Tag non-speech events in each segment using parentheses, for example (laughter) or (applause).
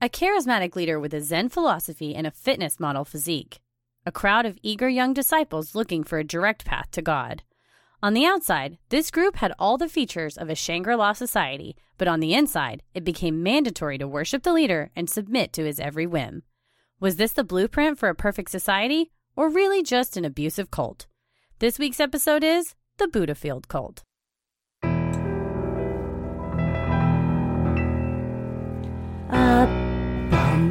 A charismatic leader with a Zen philosophy and a fitness model physique. A crowd of eager young disciples looking for a direct path to God. On the outside, this group had all the features of a Shangri La society, but on the inside, it became mandatory to worship the leader and submit to his every whim. Was this the blueprint for a perfect society, or really just an abusive cult? This week's episode is The Buddhafield Cult. A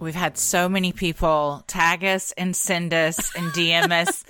We've had so many people tag us and send us and DM (laughs) us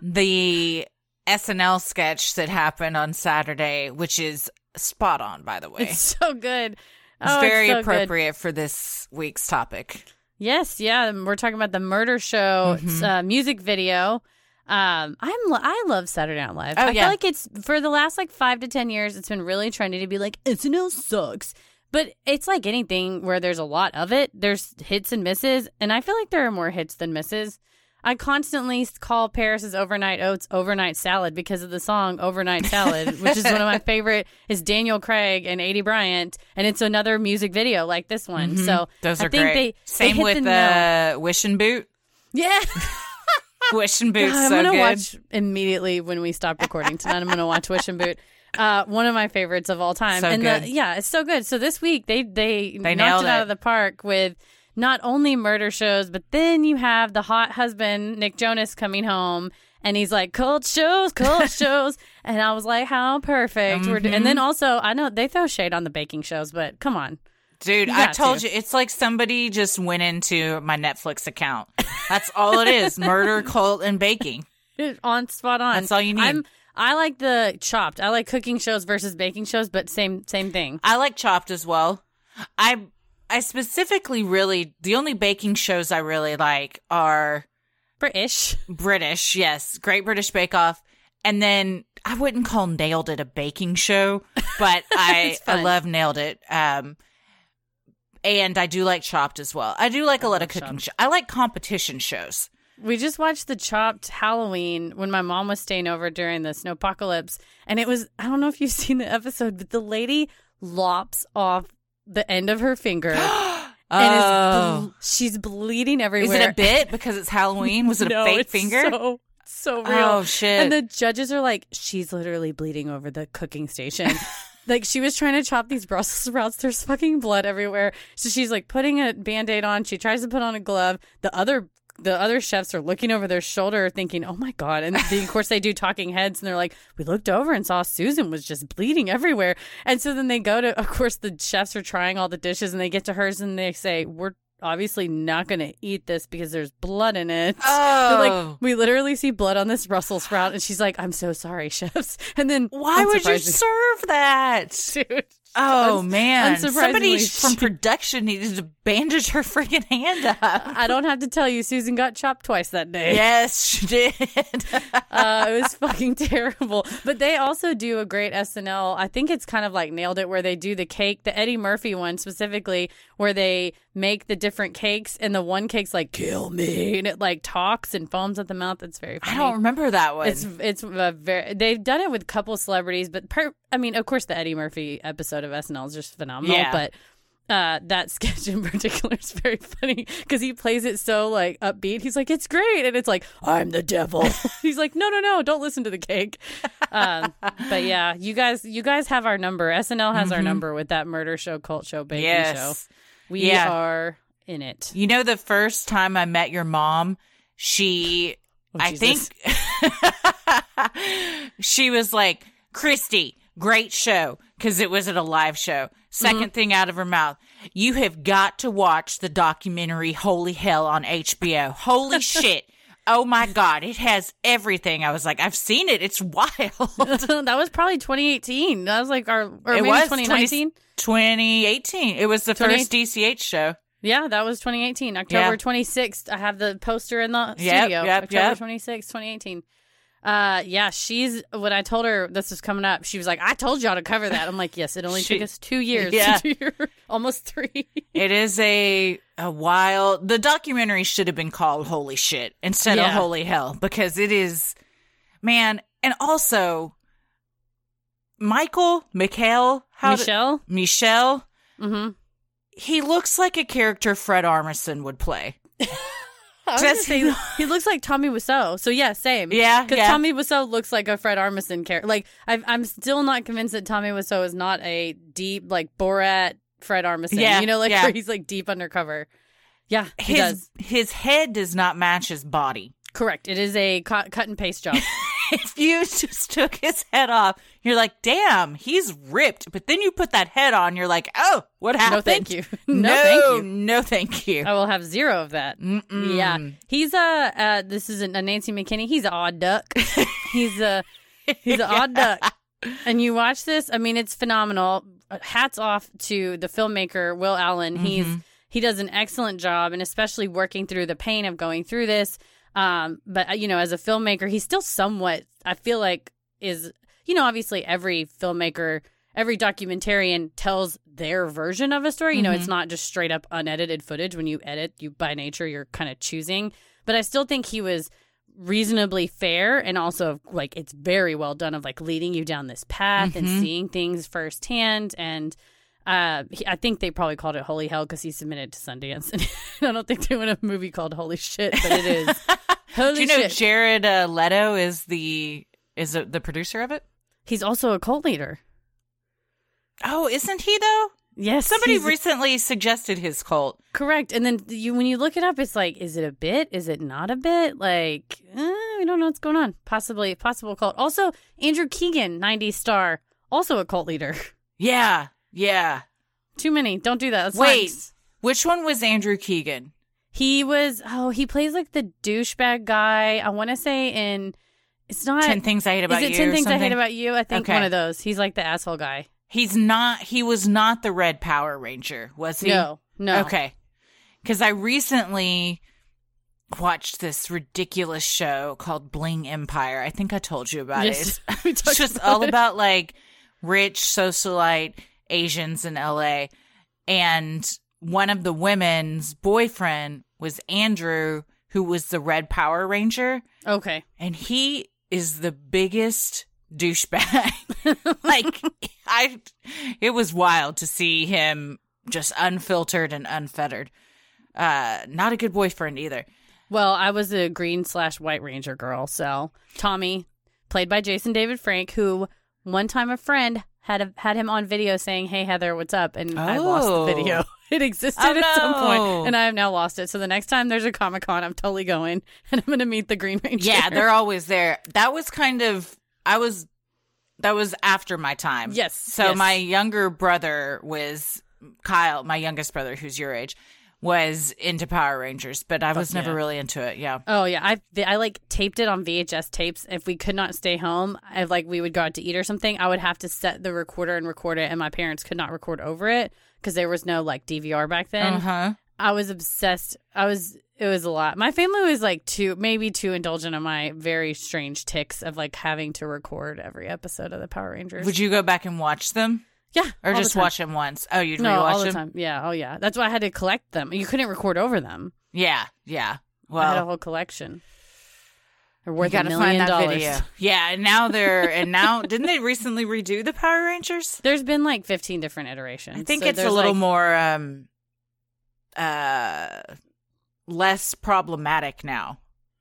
the SNL sketch that happened on Saturday, which is spot on, by the way. It's so good. It's Oh, very so good. appropriate for this week's topic. Yes, yeah, we're talking about the murder show Mm-hmm. uh, music video. Um, I'm I love Saturday Night Live. Oh, I yeah. feel like it's for the last like five to ten years. It's been really trendy to be like SNL sucks, but it's like anything where there's a lot of it. There's hits and misses, and I feel like there are more hits than misses. I constantly call Paris's overnight oats overnight salad because of the song Overnight Salad, which is one of my (laughs) favorite. Is Daniel Craig and Aidy Bryant, and it's another music video like this one. So Mm-hmm. Those I are think great. They, they Same hit with the the, nail. Wish and Boot. Yeah. (laughs) Wish and Boot's I'm so gonna good. watch immediately when we stop recording tonight. I'm gonna watch Wish and Boot. Uh, one of my favorites of all time. So and good. The, yeah, it's so good. So this week they they, They knocked nailed it out of the park with not only murder shows, but then you have the hot husband Nick Jonas coming home. And he's like, cult shows, cult (laughs) shows. And I was like, how perfect. Do- Mm-hmm. And then also, I know they throw shade on the baking shows, but come on. Dude, I told to. you, it's like somebody just went into my Netflix account. That's all it is murder, (laughs) cult, and baking. (laughs) on spot on. That's all you need. I'm, I like the chopped. I like cooking shows versus baking shows, but same same thing. I like Chopped as well. I I specifically really the only baking shows I really like are British. British. Yes, Great British Bake Off, and then I wouldn't call Nailed It a baking show, (laughs) but I I love Nailed It. Um, and I do like Chopped as well. I do like a lot of cooking. Chopped. Sh- I like competition shows. We just watched the chopped Halloween when my mom was staying over during the snowpocalypse, and it was I don't know if you've (laughs) seen the episode, but the lady lops off the end of her finger. (gasps) and is Oh. ble- she's bleeding everywhere. Is it a bit because it's Halloween? Was it (laughs) no, a fake it's finger? So, so real. Oh, shit. And the judges are like, she's literally bleeding over the cooking station. (laughs) like she was trying to chop these Brussels sprouts. There's fucking blood everywhere. So she's like putting a band-aid on. She tries to put on a glove. The other the other chefs are looking over their shoulder thinking, oh my God. And of course they do talking heads and they're like, we looked over and saw Susan was just bleeding everywhere. And so then they go to, of course, the chefs are trying all the dishes and they get to hers and they say, we're obviously not going to eat this because there's blood in it. (laughs) They're Oh. like, we literally see blood on this Brussels sprout. And she's like, I'm so sorry, (laughs) chefs. And then Why would you serve that? (laughs) Dude, Oh man! Somebody unsurprisingly, from production needed to bandage her freaking hand up. I don't have to tell you, Susan got chopped twice that day. yes, she did. (laughs) uh, it was fucking terrible. But they also do a great SNL. I think it's kind of like nailed it, where they do the cake, the Eddie Murphy one specifically, where they make the different cakes, and the one cake's like "kill me," and it like talks and foams at the mouth. It's very. Funny. I don't remember that one. It's it's a very. They've done it with a couple celebrities, but per, I mean, of course, the Eddie Murphy episode of SNL is just phenomenal. Yeah. But uh, that (laughs) sketch in particular is very funny because he plays it so like upbeat. He's like, "It's great," and it's like, "I'm the devil." (laughs) (laughs) He's like, "No, no, no! Don't listen to the cake." Um, but yeah, you guys, you guys have our number. SNL has our number with that murder show, cult show, baking yes. show. We Yeah. are in it. You know, the first time I met your mom, she, Oh, I think, she was like, Christy, great show, because it was at a live show. 2nd Mm-hmm. thing out of her mouth, you have got to watch the documentary Holy Hell on HBO. Holy (laughs) shit. Oh my God, it has everything. I was like, I've seen it. It's wild. (laughs) that was probably 2018. That was like our, or it maybe was 2019. 2018. It was the 20 first DCH show. Yeah, that was 2018. October Yeah. 26th. I have the poster in the Yep, studio. yep, October yep. 26th, 2018. Uh, yeah, she's when I told her this was coming up, she was like, "I told y'all to cover that." I'm like, "Yes, it only (laughs) She- took us two years Yeah. to do your almost three. It is a a wild. The documentary should have been called "Holy Shit" instead of "Holy Hell" because it is, man. And also, Michael, Mikhail, how Michelle. Michelle. Mm-hmm. He looks like a character Fred Armisen would play. (laughs) (laughs) I he- say, he looks like Tommy Wiseau. So yeah, same. Yeah, because yeah. Tommy Wiseau looks like a Fred Armisen character. Like I've, I'm still not convinced that Tommy Wiseau is not a deep like Borat Fred Armisen. Yeah, you know, like yeah. where he's like deep undercover. Yeah, His his head does not match his body. Correct. It is a cut, cut and paste job. (laughs) if you (laughs) just took his head off, you're like, damn, he's ripped. But then you put that head on, you're like, oh, what happened? No, thank you. (laughs) No, No, thank you. No, thank you. I will have zero of that. Mm-mm. Yeah, he's a. Uh, this is a, Nancy McKinney. He's an odd duck. (laughs) he's a. He's an odd duck. And you watch this. I mean, it's phenomenal. Uh, hats off to the filmmaker Will Allen. He's mm-hmm. he does an excellent job, and especially working through the pain of going through this. Um, but uh, you know, as a filmmaker, he's still somewhat. I feel like is you know, obviously every filmmaker, every documentarian tells their version of a story. You know, it's not just straight up unedited footage. When you edit, you by nature you're kind of choosing. But I still think he was reasonably fair and also like it's very well done of like leading you down this path and seeing things firsthand and uh he, i think they probably called it holy hell because he submitted to sundance (laughs) and i don't think they want a movie called holy shit but it is (laughs) holy Do you know shit. Jared uh, Leto is the is the producer of it? he's also a cult leader. Oh, isn't he though? yes Somebody recently suggested his cult. correct. And then you when you look it up it's like is it a bit? Is it not a bit? Like eh, we don't know what's going on. Possibly possible cult. Also andrew keegan 90s star also a cult leader. (laughs) Yeah, yeah. too many. Don't do that. That's Wait, not- which one was Andrew Keegan? He was oh he plays like the douchebag guy. I want to say in it's not Ten Things I Hate About is it You. Ten Things I Hate? About You? I think Okay. one of those. He's like the asshole guy. He's not. He was not the Red Power Ranger, was he? No, no. Okay. Because I recently watched this ridiculous show called Bling Empire. I think I told you about Yes, it. (laughs) It's just about all it. about like rich socialite Asians in LA. And one of the women's boyfriend was Andrew, who was the Red Power Ranger. Okay. And he is the biggest douchebag. (laughs) like I it was wild to see him just unfiltered and unfettered. Uh not a good boyfriend either. Well, I was a green slash white ranger girl. So Tommy, played by Jason David Frank, who one time a friend had a, had him on video saying, "Hey Heather, what's up?" And I lost Oh. the video. Oh. (laughs) It existed Oh, at some point, and I have now lost it. So the next time there's a Comic Con, I'm totally going, (laughs) and I'm going to meet the Green Ranger. Yeah, they're always there. That was kind of I was that was after my time. Yes, So yes. my younger brother was Kyle, my youngest brother who's your age, was into Power Rangers, but I was Fuck never really into it. Yeah. Oh yeah, I I like taped it on VHS tapes. If we could not stay home, if like we would go out to eat or something, I would have to set the recorder and record it, and my parents could not record over it because there was no like DVR back then. Uh huh. I was obsessed. I was. It was a lot. My family was like too, maybe too indulgent in my very strange ticks of like having to record every episode of the Power Rangers. Would you go back and watch them, yeah, or just watch them once? Oh, you'd No, rewatch all the them. time. Yeah. Oh yeah. That's why I had to collect them. You couldn't record over them. Yeah, yeah. Well, I had a whole collection. They're worth a got to million find that dollars. video. Yeah, and now they're and now (laughs) didn't they recently redo the Power Rangers? There's been like 15 different iterations. I think So it's a little like- more um uh less problematic now.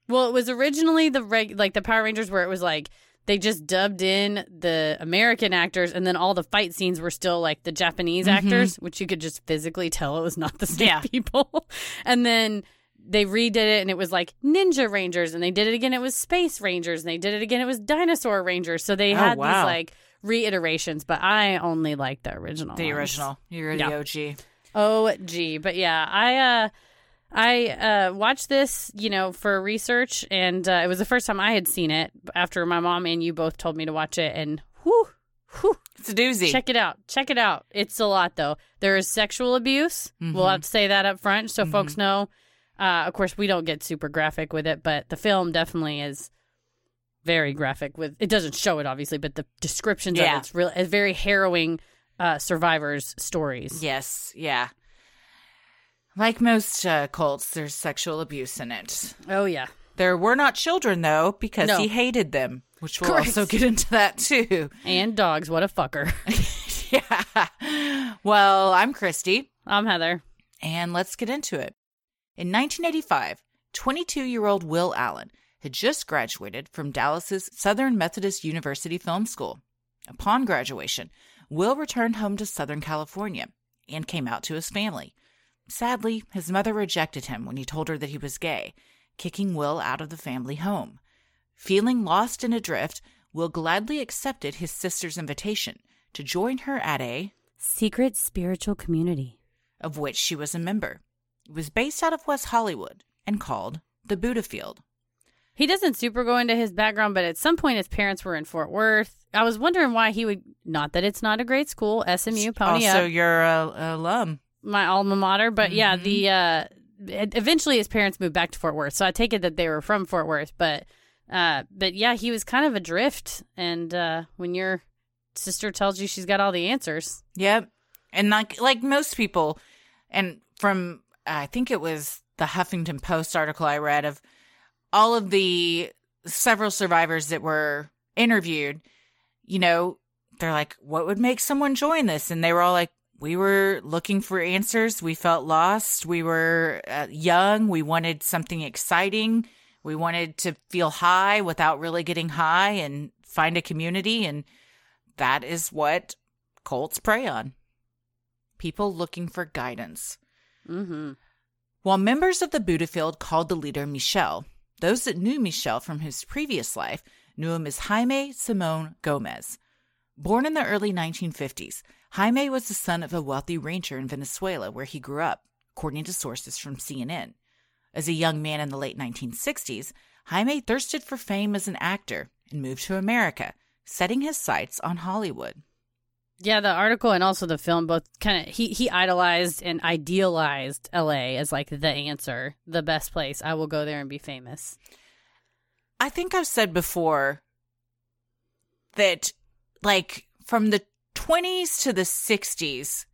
Well, it was originally the reg like the Power Rangers where it was like they just dubbed in the American actors and then all the fight scenes were still like the Japanese actors, which you could just physically tell it was not the same Yeah. (laughs) people. and then they redid it and it was like Ninja Rangers and they did it again it was Space Rangers and they did it again it was Dinosaur Rangers. So they Oh, had wow. these like reiterations, but I only like the original. The ones. original. You're Yeah. the OG. Oh, gee, but yeah, I uh, I uh watched this, you know, for research, and uh, it was the first time I had seen it after my mom and you both told me to watch it, and whew, whew, It's a doozy. check it out, check it out. It's a lot though. There is sexual abuse. We'll have to say that up front, so folks know. Uh, of course, we don't get super graphic with it, but the film definitely is very graphic. With it doesn't show it obviously, but the descriptions Yeah. of it's real, very harrowing. Uh, survivors' stories. Yes, yeah. Like most uh, cults, there's sexual abuse in it. Oh yeah. There were not children though, because No. he hated them, which we'll Correct. also get into that too. And dogs, what a fucker. (laughs) (laughs) yeah. Well, I'm Christy, I'm Heather. and let's get into it. In 1985, 22 year old Will Allen had just graduated from Dallas's Southern Methodist University Film School. Upon graduation, Will returned home to Southern California and came out to his family. Sadly, his mother rejected him when he told her that he was gay, kicking Will out of the family home. Feeling lost and adrift, Will gladly accepted his sister's invitation to join her at a Secret spiritual community. of which she was a member. It was based out of West Hollywood and called the Buddha Field. He doesn't super go into his background, but at some point his parents were in Fort Worth. I was wondering why he would not that it's not a great school, SMU, Pony also, Up, you're a, a alum. My alma mater. But yeah, Mm-hmm. the uh eventually his parents moved back to Fort Worth. So I take it that they were from Fort Worth, but uh but yeah, he was kind of adrift and uh when your sister tells you she's got all the answers. Yep. And like like most people, and from I think it was the Huffington Post article I read of all of the several survivors that were interviewed, you know, they're like, what would make someone join this? And they were all like, we were looking for answers. We felt lost. We were uh, young. We wanted something exciting. We wanted to feel high without really getting high and find a community. And that is what cults prey on people looking for guidance. Mm-hmm. While members of the Buddha Field called the leader Michel, those that knew Michel from his previous life knew him as Jaime Simon Gomez. Born in the early 1950s, Jaime was the son of a wealthy rancher in Venezuela where he grew up, according to sources from CNN. As a young man in the late 1960s, Jaime thirsted for fame as an actor and moved to America, setting his sights on Hollywood. Yeah, the article and also the film both kind of he he idolized and idealized LA as like the answer, the best place. I will go there and be famous. I think I've said before that, like, from the 20s to the 60s,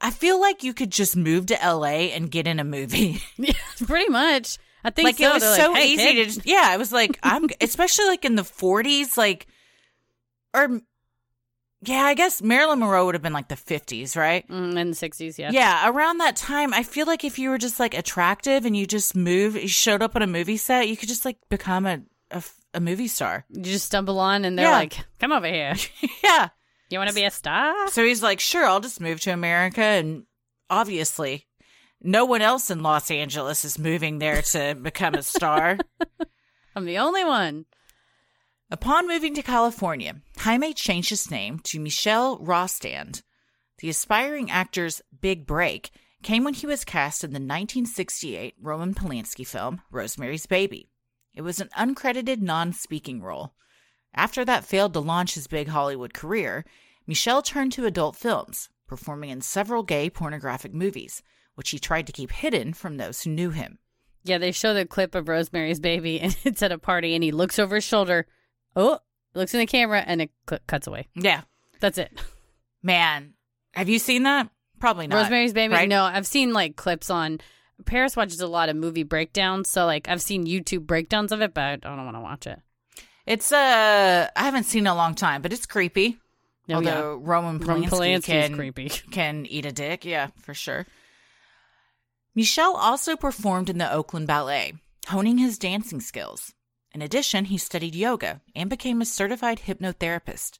I feel like you could just move to LA and get in a movie. (laughs) Yeah, pretty much. I think like, so. it was They're so like, "Hey, easy kid." to just, yeah, I was like, I'm, (laughs) especially like in the 40s, like, or, yeah, I guess Marilyn Monroe would have been like the 50s, right? Mm, in the sixties. Yeah. Yeah, around that time, I feel like if you were just like attractive and you just moved, you showed up on a movie set, you could just like become a, a, a movie star. You just stumble on and they're Yeah. like, "Come over here. (laughs) yeah. You want to be a star?" So he's like, sure, I'll just move to America. And obviously, no one else in Los Angeles is moving there to (laughs) become a star. I'm the only one. Upon moving to California, Jaime changed his name to Michelle Rostand. The aspiring actor's big break came when he was cast in the 1968 Roman Polanski film Rosemary's Baby. It was an uncredited non speaking role. After that failed to launch his big Hollywood career, Michel turned to adult films, performing in several gay pornographic movies, which he tried to keep hidden from those who knew him. Yeah, they show the clip of Rosemary's Baby, (laughs) and it's at a party, and he looks over his shoulder. Oh, looks in the camera, and it cl- cuts away. Yeah. That's it. (laughs) Man, have you seen that? Probably not. Rosemary's Baby. right? No, I've seen like clips on. Paris watches a lot of movie breakdowns, so like I've seen YouTube breakdowns of it, but I don't want to watch it. It's uh I haven't seen it in a long time, but it's creepy. Oh, Although Roman Polanski, Roman can, creepy. (laughs) can eat a dick, yeah, for sure. Michel also performed in the Oakland Ballet, honing his dancing skills. In addition, he studied yoga and became a certified hypnotherapist.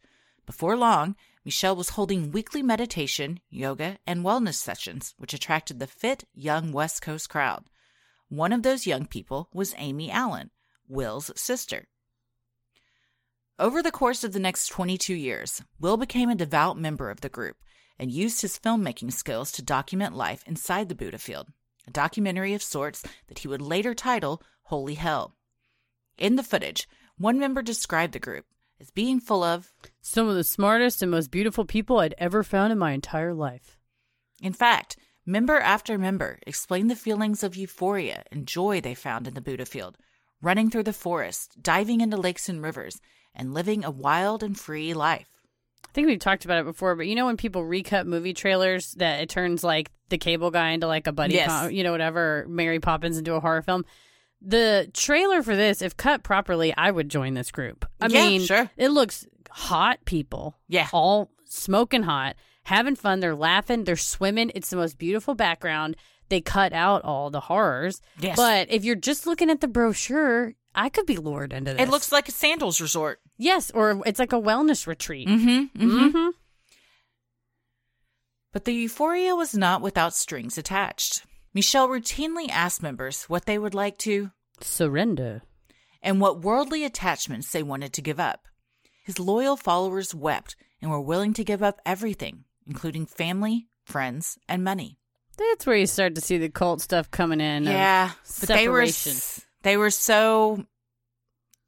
Before long, Michelle was holding weekly meditation, yoga, and wellness sessions, which attracted the fit, young West Coast crowd. One of those young people was Amy Allen, Will's sister. Over the course of the next 22 years, Will became a devout member of the group and used his filmmaking skills to document life inside the Buddha field, a documentary of sorts that he would later title Holy Hell. In the footage, one member described the group as being full of, Some of the smartest and most beautiful people I'd ever found in my entire life. in fact, member after member explained the feelings of euphoria and joy they found in the Buddha field, running through the forest, diving into lakes and rivers, and living a wild and free life. I think we've talked about it before, but you know when people recut movie trailers that it turns like the cable guy into like a buddy, Yes. com- you know, whatever, Mary Poppins into a horror film. The trailer for this, if cut properly, I would join this group. I Yeah, mean, sure. it looks hot people. Yeah. All smoking hot, having fun. They're laughing, they're swimming. It's the most beautiful background. They cut out all the horrors. Yes. But if you're just looking at the brochure, I could be lured into this. It looks like a sandals resort. Yes, or it's like a wellness retreat. Mm-hmm. mm-hmm. Mm-hmm. But the euphoria was not without strings attached. Michelle routinely asked members what they would like to Surrender. and what worldly attachments they wanted to give up. His loyal followers wept and were willing to give up everything, including family, friends, and money. That's where you start to see the cult stuff coming in. yeah, but they were they were so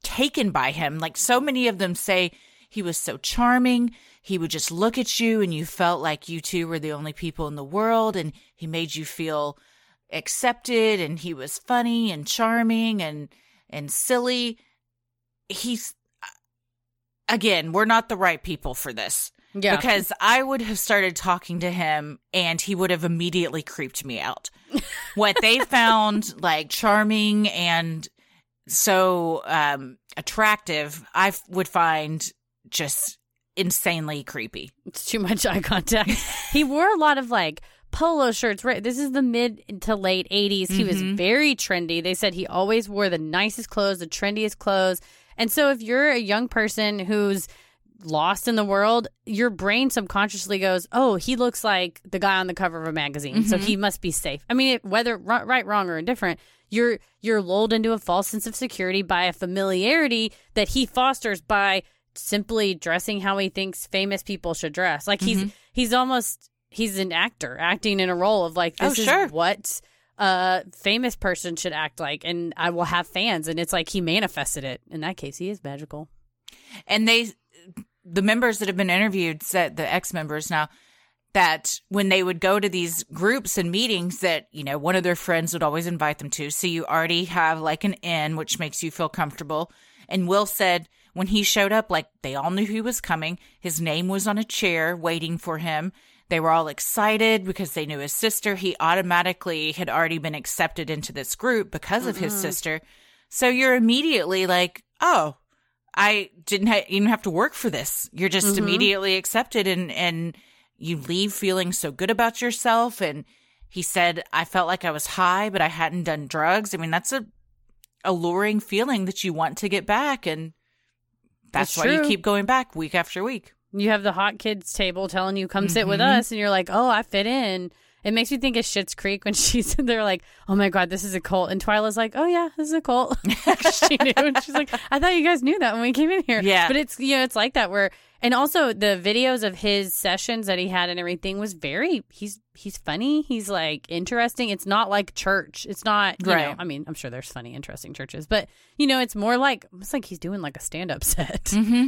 taken by him. Like so many of them say he was so charming. He would just look at you and you felt like you two were the only people in the world and he made you feel accepted and he was funny and charming and and silly. He's again, we're not the right people for this. Yeah. Because I would have started talking to him and he would have immediately creeped me out. (laughs) what they found like charming and so um attractive, I f- would find just insanely creepy. It's too much eye contact. he wore a lot of like polo shirts. Right. This is the mid to late 80s. He was Mhm. very trendy. They said he always wore the nicest clothes, the trendiest clothes. And so if you're a young person who's lost in the world, your brain subconsciously goes, "Oh, he looks like the guy on the cover of a magazine, so Mhm. he must be safe." I mean, whether ri- right, wrong, or indifferent, you're you're lulled into a false sense of security by a familiarity that he fosters by simply dressing how he thinks famous people should dress. Like he's Mhm. he's almost he's an actor acting in a role of like Oh, this sure. is what a famous person should act like, and I will have fans, and it's like he manifested it. In that case, he is magical. And they the members that have been interviewed said the ex members now that when they would go to these groups and meetings that you know one of their friends would always invite them to so you already have like an in which makes you feel comfortable and will said when he showed up like they all knew he was coming his name was on a chair waiting for him they were all excited because they knew his sister he automatically had already been accepted into this group because of his sister so you're immediately like oh I didn't ha- even have to work for this. You're just Mhm. immediately accepted and and you leave feeling so good about yourself and he said I felt like I was high but I hadn't done drugs. I mean that's a alluring feeling that you want to get back and that's That's why you keep going back week after week. You have the hot kids table telling you come sit with Mhm. us, and you're like, oh, I fit in. It makes me think of Schitt's Creek when (laughs) she's they're like, "Oh my god, this is a cult," and Twyla's like, "Oh yeah, this is a cult." (laughs) she knew, and she's like, "I thought you guys knew that when we came in here." Yeah. but it's you know it's like that where, and also the videos of his sessions that he had and everything was very he's he's funny. He's like interesting. It's not like church. It's not you know. Right. I mean, I'm sure there's funny, interesting churches, but you know, it's more like it's like he's doing like a stand up set. Mm-hmm.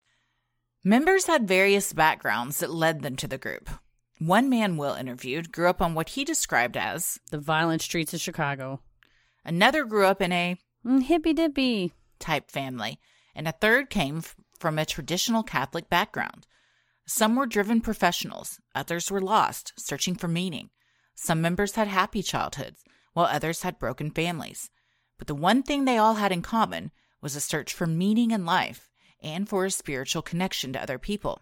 Members had various backgrounds that led them to the group. One man Will interviewed grew up on what he described as The violent streets of Chicago. another grew up in a Mm, hippy dippy. type family, and a third came f- from a traditional Catholic background. Some were driven professionals, others were lost, searching for meaning. Some members had happy childhoods, while others had broken families. But the one thing they all had in common was a search for meaning in life and for a spiritual connection to other people.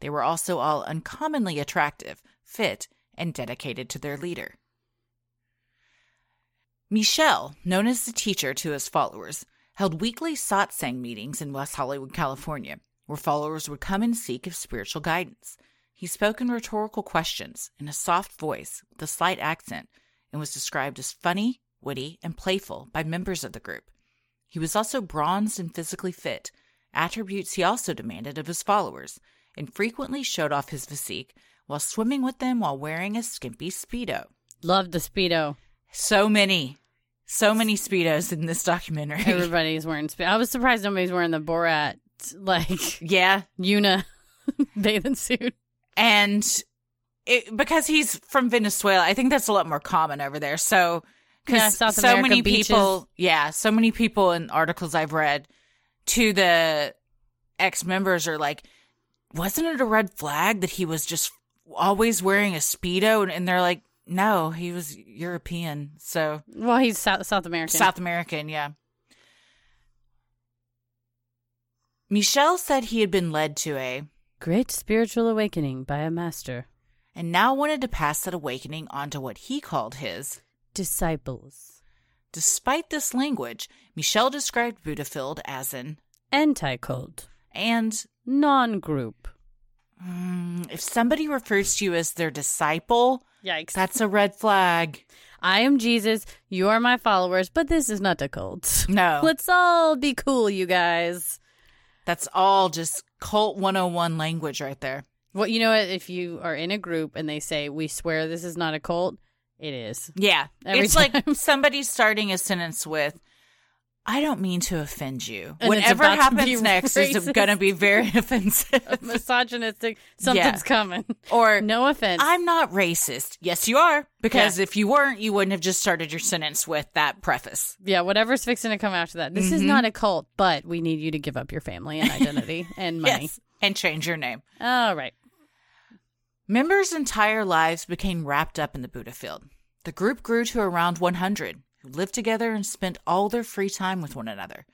They were also all uncommonly attractive, fit, and dedicated to their leader. Michelle, known as the teacher to his followers, held weekly satsang meetings in West Hollywood, California, where followers would come and seek of spiritual guidance. He spoke in rhetorical questions in a soft voice with a slight accent and was described as funny, witty, and playful by members of the group. He was also bronzed and physically fit, attributes he also demanded of his followers, and frequently showed off his physique while swimming with them while wearing a skimpy Speedo. Love the speedo. So many, so many Speedos in this documentary. Everybody's wearing speedo. I was surprised nobody's wearing the Borat like yeah. Una (laughs) bathing suit. And it, because he's from Venezuela, I think that's a lot more common over there. So, because Yeah, so America many beaches. people, yeah, so many people in articles I've read to the ex members are like, wasn't it a red flag that he was just always wearing a Speedo? And, and they're like, no, he was European. So, Well, he's South, South American. South American, yeah. Michelle said he had been led to a Great spiritual awakening by a master. and now wanted to pass that awakening on to what he called his. Disciples. Despite this language, Michelle described Buddhafield as an Anti cult. and Non group. mm, if somebody refers to you as their disciple, Yikes. that's a red flag. I am Jesus. You are my followers, but this is not a cult. No, (laughs) Let's all be cool, you guys. that's all just cult 101 language right there. Well, you know what? If you are in a group and they say, we swear this is not a cult, it is. Yeah. Every it's time. like (laughs) somebody starting a sentence with, I don't mean to offend you. And Whatever about to be happens next is going to be very (laughs) offensive. Misogynistic. Something's Yeah. coming. or, No offense. I'm not racist. Yes, you are. Because if you weren't, you wouldn't have just started your sentence with that preface. yeah, whatever's fixing to come after that. This Mm-hmm. is not a cult, but we need you to give up your family and identity (laughs) and money. Yes. And change your name. All right. Members' entire lives became wrapped up in the Buddha field. The group grew to around 100 who lived together and spent all their free time with one another.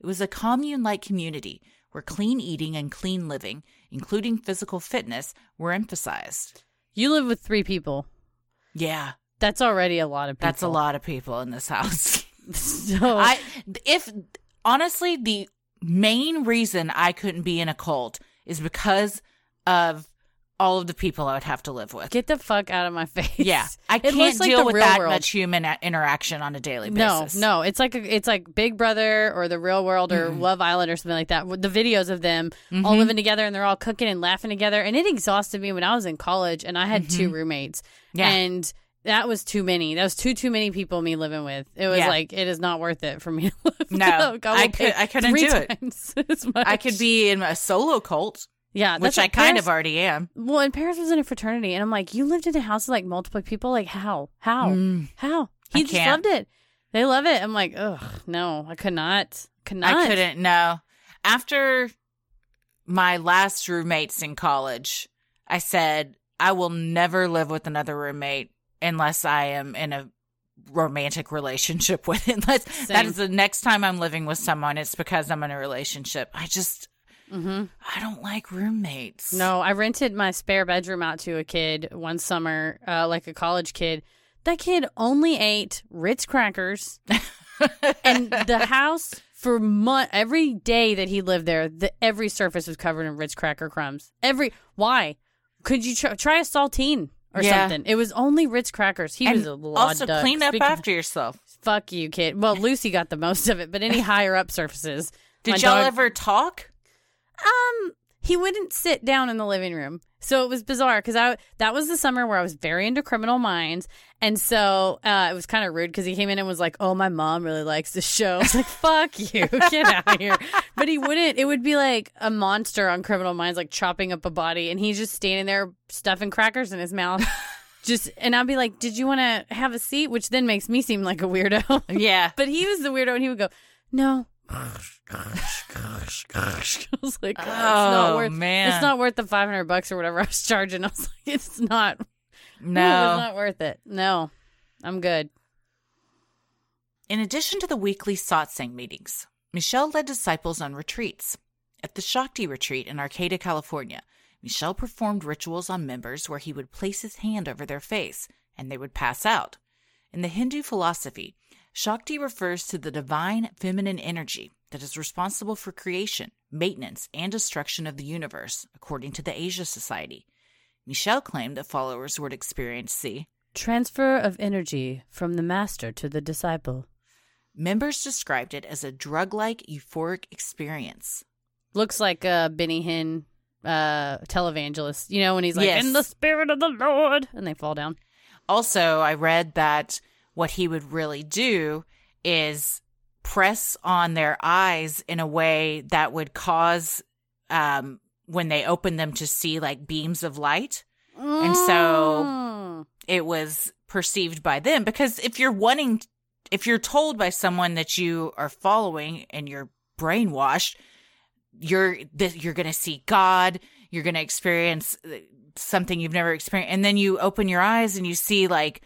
It was a commune like community where clean eating and clean living, including physical fitness, were emphasized. You live with three people. Yeah, That's already a lot of people. that's a lot of people in this house. (laughs) (laughs) So I if honestly the main reason I couldn't be in a cult is because of all of the people I would have to live with. get the fuck out of my (laughs) face. yeah, I It can't like deal with that world. much human interaction on a daily basis. no, no, it's like a, it's like Big Brother or The Real World or Mm. Love Island or something like that. The videos of them Mm-hmm. all living together and they're all cooking and laughing together, and it exhausted me when I was in college and I had two roommates, Mm-hmm. Yeah. and that was too many. That was too too many people me living with. It was Yeah. like it is not worth it for me to (laughs) live. No. I could- I couldn't do it. times (laughs) as much. I could be in a solo cult, yeah, which I kind Paris- of already am. Well, and Paris was in a fraternity, and I'm like, you lived in a house with like multiple people. Like, how? How? Mm. How? I He just can't. loved it. They love it. I'm like, ugh, no, I could not. Could not. I couldn't. No. After my last roommates in college, I said I will never live with another roommate unless I am in a romantic relationship (laughs) with it. Unless that Same. is the next time I'm living with someone, it's because I'm in a relationship. I just hmm I don't like roommates. No, I rented my spare bedroom out to a kid one summer, uh, like a college kid. That kid only ate Ritz crackers, (laughs) and the house for month every day that he lived there, the, every surface was covered in Ritz cracker crumbs. Every why? Could you try, try a saltine or Yeah. something? It was only Ritz crackers. He and was a lot also duck. clean up Speaking- after yourself. Fuck you, kid. Well, Lucy got the most of it, but any (laughs) higher up surfaces. Did y'all dog- ever talk? Um, he wouldn't sit down in the living room, so it was bizarre because I that was the summer where I was very into Criminal Minds, and so uh, it was kind of rude because he came in and was like, "Oh, my mom really likes this show." I was like, (laughs) "Fuck you, get out of here!" But he wouldn't. It would be like a monster on Criminal Minds, like chopping up a body, and he's just standing there stuffing crackers in his mouth. (laughs) Just and I'd be like, "Did you want to have a seat?" Which then makes me seem like a weirdo. Yeah. (laughs) But he was the weirdo, and he would go, "No." (laughs) I was like, "Oh, it's not Oh, worth. man. It's not worth the five hundred bucks or whatever I was charging." (laughs) I was like, "It's not. No. it's not worth it. No, I'm good." In addition to the weekly satsang meetings, Michelle led disciples on retreats. At the Shakti retreat in Arcata, California, Michelle performed rituals on members where he would place his hand over their face and they would pass out. In the Hindu philosophy, Shakti refers to the divine feminine energy that is responsible for creation, maintenance, and destruction of the universe, according to the Asia Society. Michelle claimed that followers would experience the Transfer of energy from the master to the disciple Members described it as a drug like euphoric experience. looks like a Benny Hinn uh televangelist. You know when he's like, Yes. "In the spirit of the Lord," and they fall down. Also, I read that what he would really do is press on their eyes in a way that would cause, um, when they open them to see like beams of light. And so Mm. it was perceived by them because if you're wanting, if you're told by someone that you are following and you're brainwashed, you're that you're going to see God, you're going to experience uh, something you've never experienced, and then you open your eyes and you see like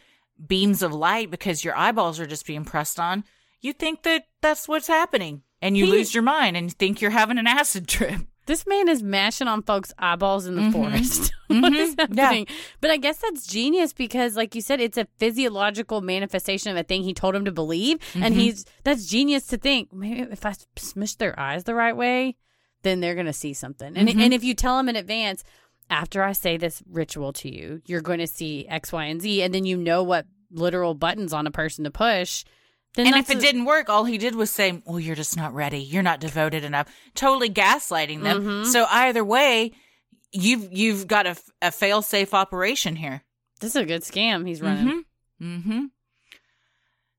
beams of light because your eyeballs are just being pressed on. You think that that's what's happening, and you He- lose your mind and think you're having an acid trip. (laughs) This man is mashing on folks' eyeballs in the Mhm. forest. (laughs) what is Mhm. Yeah. happening? But I guess that's genius because, like you said, it's a physiological manifestation of a thing he told him to believe, and Mhm. he's that's genius to think. Maybe if I smush their eyes the right way, then they're gonna see something. And Mhm. and if you tell them in advance, after I say this ritual to you, you're going to see X, Y, and Z, and then you know what literal buttons on a person to push. Then and if it a- didn't work, all he did was say, "Well, you're just not ready. You're not devoted enough." Totally gaslighting them. Mhm. So either way, you've you've got a, a fail safe operation here. this is a good scam he's running. Mm-hmm. Mm-hmm.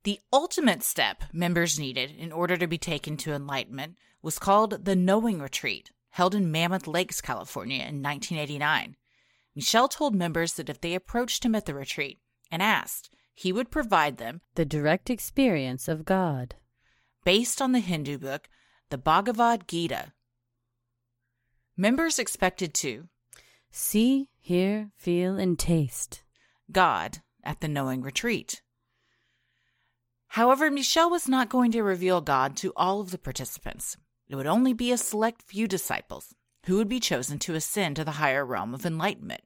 The ultimate step members needed in order to be taken to enlightenment was called the Knowing Retreat, held in Mammoth Lakes, California in 1989. Michelle told members that if they approached him at the retreat and asked, he would provide them, The direct experience of God. based on the Hindu book, the Bhagavad Gita. Members expected to See, hear, feel, and taste. God at the Knowing Retreat. However, Michelle was not going to reveal God to all of the participants. It would only be a select few disciples who would be chosen to ascend to the higher realm of enlightenment.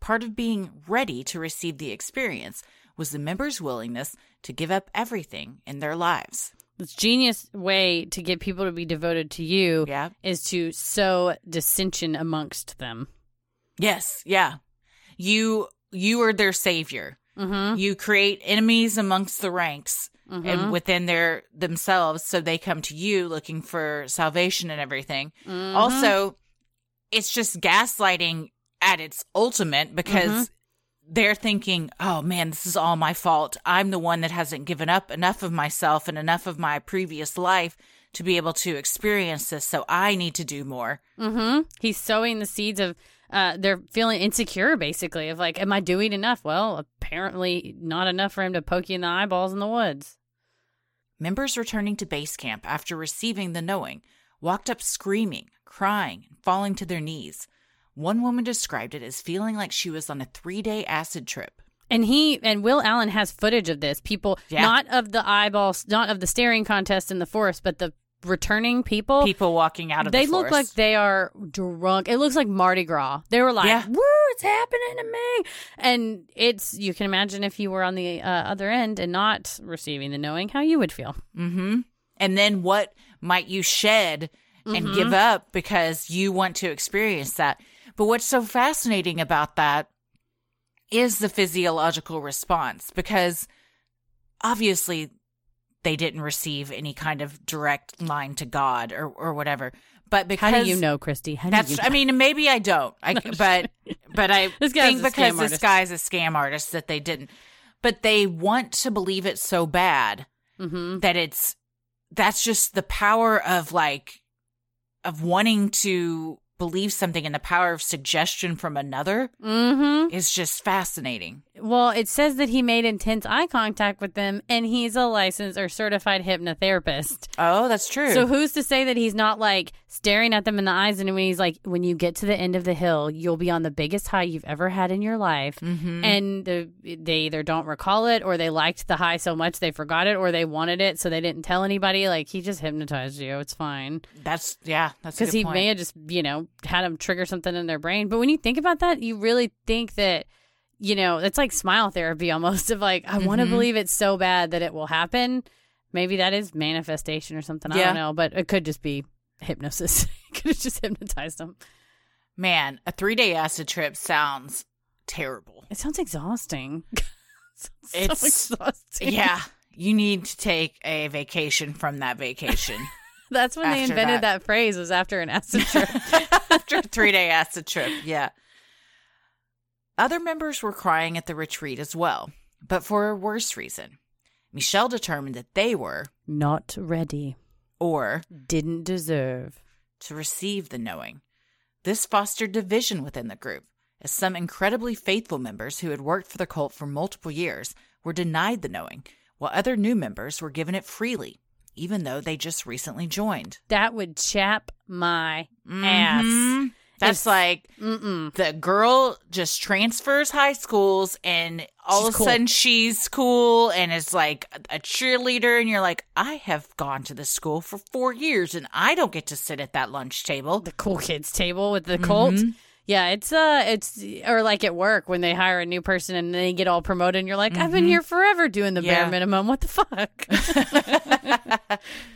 part of being ready to receive the experience was the members' willingness to give up everything in their lives. This genius way to get people to be devoted to you Yeah. is to sow dissension amongst them. Yes, yeah. You you are their savior. Mm-hmm. You create enemies amongst the ranks Mhm. and within their themselves so they come to you looking for salvation and everything. Mm-hmm. Also, it's just gaslighting at its ultimate because Mm-hmm. they're thinking, "Oh man, this is all my fault. I'm the one that hasn't given up enough of myself and enough of my previous life to be able to experience this, so I need to do more." Mm-hmm. He's sowing the seeds of uh, they're feeling insecure, basically, of like, am I doing enough? Well, apparently not enough for him to poke you in the eyeballs in the woods. Members returning to base camp after receiving the knowing walked up screaming, crying, and falling to their knees. One woman described it as feeling like she was on a three day acid trip. And he and Will Allen has footage of this. People, Yeah. not of the eyeballs, not of the staring contest in the forest, but the returning people. People walking out of they the look like they are drunk. It looks like Mardi Gras. They were like, Yeah. "Woo, it's happening to me!" And it's you can imagine if you were on the uh, other end and not receiving the knowing, how you would feel. Mm-hmm. And then what might you shed and give up because you want to experience that? But what's so fascinating about that is the physiological response because obviously they didn't receive any kind of direct line to God or, or whatever. But because How do you know, Christy? How do That's. you I mean, maybe I don't. I, but but I think because this artist. guy's a scam artist that they didn't. But they want to believe it so bad Mhm. that it's that's just the power of like of wanting to believe something and the power of suggestion from another Mhm. is just fascinating. Well, it says that he made intense eye contact with them, and he's a licensed or certified hypnotherapist. Oh, that's true. So who's to say that he's not like staring at them in the eyes and when he's like, when you get to the end of the hill, you'll be on the biggest high you've ever had in your life. Mhm. And the, they either don't recall it or they liked the high so much they forgot it or they wanted it so they didn't tell anybody. Like he just hypnotized you. It's fine. that's yeah, that's Because because he may have just, you know, had them trigger something in their brain. But when you think about that, you really think that, you know, it's like smile therapy almost (laughs) of like, I want to mm-hmm. believe it's so bad that it will happen. Maybe that is manifestation or something. I don't know. But it could just be hypnosis. (laughs) could have just hypnotized them. Man, a three day acid trip sounds terrible. It sounds exhausting. (laughs) Sounds so It's- exhausting. Yeah. You need to take a vacation from that vacation That's when they invented that. that. phrase was after an acid trip. after a three day acid trip. Yeah. Other members were crying at the retreat as well, but for a worse reason. Michel determined that they were, Not ready. or Didn't deserve. to receive the knowing. This fostered division within the group, as some incredibly faithful members who had worked for the cult for multiple years were denied the knowing, while other new members were given it freely, even though they just recently joined. That would chap my mm-hmm. ass. That's If- like Mm-mm. the girl just transfers high schools and all She's of a cool. sudden she's cool and is like a cheerleader and you're like i have gone to this school for four years and i don't get to sit at that lunch table the cool kids table with the cult. Mhm. Yeah, it's uh it's or like at work when they hire a new person and they get all promoted and you're like, I've been Mhm. here forever doing the Yeah. bare minimum. What the fuck? (laughs) (laughs) (laughs)